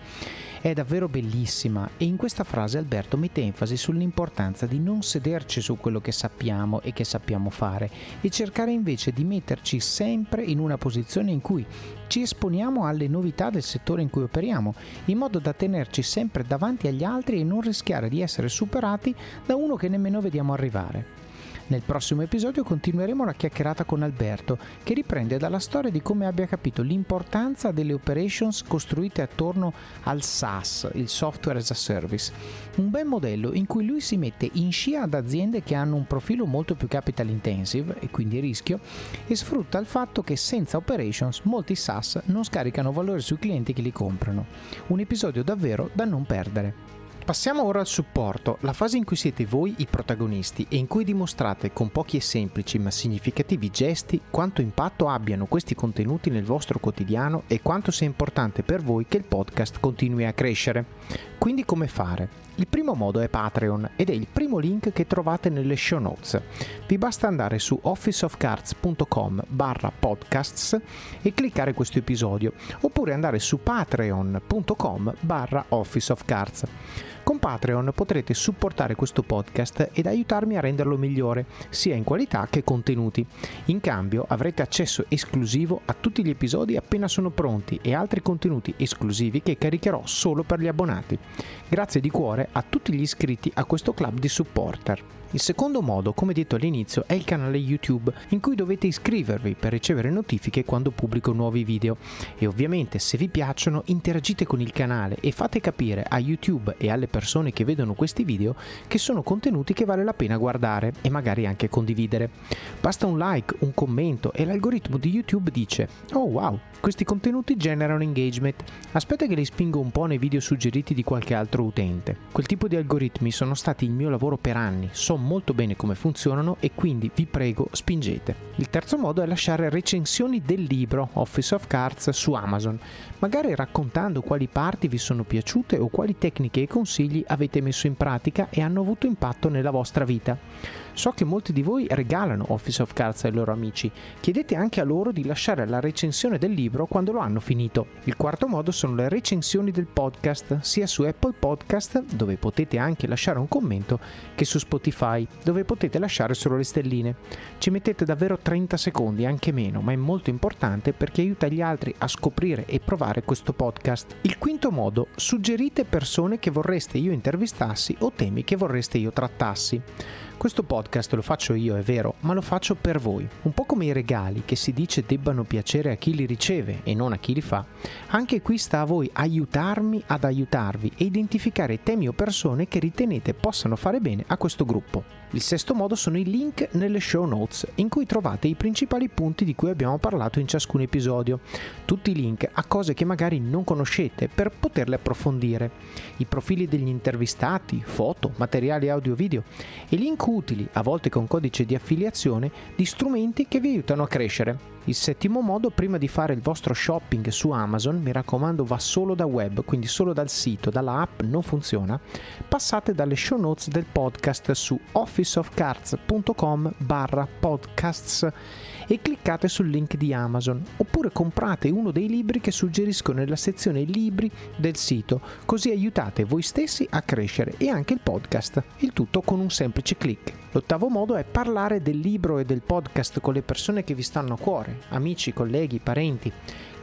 è davvero bellissima e in questa frase Alberto mette enfasi sull'importanza di non sederci su quello che sappiamo e che sappiamo fare e cercare invece di metterci sempre in una posizione in cui ci esponiamo alle novità del settore in cui operiamo, in modo da tenerci sempre davanti agli altri e non rischiare di essere superati da uno che nemmeno vediamo arrivare. Nel prossimo episodio continueremo la chiacchierata con Alberto, che riprende dalla storia di come abbia capito l'importanza delle operations costruite attorno al SaaS, il Software as a Service, un bel modello in cui lui si mette in scia ad aziende che hanno un profilo molto più capital intensive e quindi rischio e sfrutta il fatto che senza operations molti SaaS non scaricano valore sui clienti che li comprano. Un episodio davvero da non perdere. Passiamo ora al supporto, la fase in cui siete voi i protagonisti e in cui dimostrate con pochi e semplici ma significativi gesti quanto impatto abbiano questi contenuti nel vostro quotidiano e quanto sia importante per voi che il podcast continui a crescere. Quindi come fare? Il primo modo è Patreon ed è il primo link che trovate nelle show notes. Vi basta andare su officeofcards.com barra podcasts e cliccare questo episodio oppure andare su patreon.com barra officeofcards. Con Patreon potrete supportare questo podcast ed aiutarmi a renderlo migliore, sia in qualità che contenuti. In cambio avrete accesso esclusivo a tutti gli episodi appena sono pronti e altri contenuti esclusivi che caricherò solo per gli abbonati. Grazie di cuore a tutti gli iscritti a questo club di supporter. Il secondo modo, come detto all'inizio, è il canale YouTube in cui dovete iscrivervi per ricevere notifiche quando pubblico nuovi video e ovviamente se vi piacciono interagite con il canale e fate capire a YouTube e alle persone che vedono questi video che sono contenuti che vale la pena guardare e magari anche condividere. Basta un like, un commento e l'algoritmo di YouTube dice "Oh wow, questi contenuti generano engagement. Aspetta che li spingo un po' nei video suggeriti di qualche altro utente". Quel tipo di algoritmi sono stati il mio lavoro per anni. Molto bene come funzionano e quindi vi prego spingete. Il terzo modo è lasciare recensioni del libro Office of Cards su Amazon, magari raccontando quali parti vi sono piaciute o quali tecniche e consigli avete messo in pratica e hanno avuto impatto nella vostra vita. So che molti di voi regalano Office of Cards ai loro amici. Chiedete anche a loro di lasciare la recensione del libro quando lo hanno finito. Il quarto modo sono le recensioni del podcast, sia su Apple Podcast, dove potete anche lasciare un commento, che su Spotify, dove potete lasciare solo le stelline. Ci mettete davvero 30 secondi, anche meno, ma è molto importante perché aiuta gli altri a scoprire e provare questo podcast. Il quinto modo, suggerite persone che vorreste io intervistassi o temi che vorreste io trattassi. Questo podcast lo faccio io, è vero, ma lo faccio per voi. Un po' come i regali che si dice debbano piacere a chi li riceve e non a chi li fa, anche qui sta a voi aiutarmi ad aiutarvi e identificare temi o persone che ritenete possano fare bene a questo gruppo. Il sesto modo sono i link nelle show notes, in cui trovate i principali punti di cui abbiamo parlato in ciascun episodio. Tutti i link a cose che magari non conoscete per poterle approfondire. I profili degli intervistati, foto, materiali audio-video e link utili, a volte con codice di affiliazione, di strumenti che vi aiutano a crescere. Il settimo modo, prima di fare il vostro shopping su Amazon, mi raccomando va solo da web, quindi solo dal sito, dalla app non funziona, passate dalle show notes del podcast su officeofcards.com barra podcasts e cliccate sul link di Amazon oppure comprate uno dei libri che suggerisco nella sezione libri del sito, così aiutate voi stessi a crescere e anche il podcast, il tutto con un semplice clic. L'ottavo modo è parlare del libro e del podcast con le persone che vi stanno a cuore, amici, colleghi, parenti.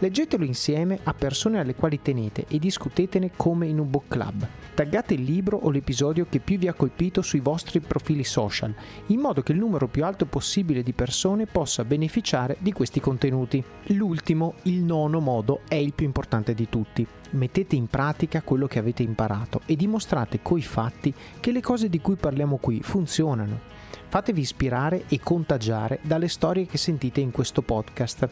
Leggetelo insieme a persone alle quali tenete e discutetene come in un book club. Taggate il libro o l'episodio che più vi ha colpito sui vostri profili social, in modo che il numero più alto possibile di persone possa beneficiare di questi contenuti. L'ultimo, il nono modo, è il più importante di tutti. Mettete in pratica quello che avete imparato e dimostrate coi fatti che le cose di cui parliamo qui funzionano Fatevi ispirare e contagiare dalle storie che sentite in questo podcast.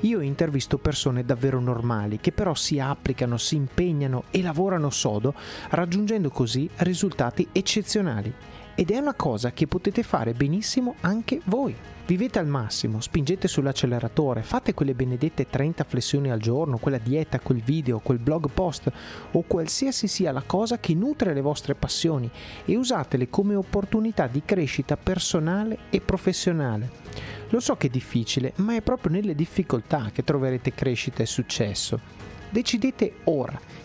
Io intervisto persone davvero normali che però si applicano, si impegnano e lavorano sodo, raggiungendo così risultati eccezionali. Ed è una cosa che potete fare benissimo anche voi. Vivete al massimo, spingete sull'acceleratore, fate quelle benedette 30 flessioni al giorno, quella dieta, quel video, quel blog post o qualsiasi sia la cosa che nutre le vostre passioni e usatele come opportunità di crescita personale e professionale. Lo so che è difficile, ma è proprio nelle difficoltà che troverete crescita e successo. Decidete ora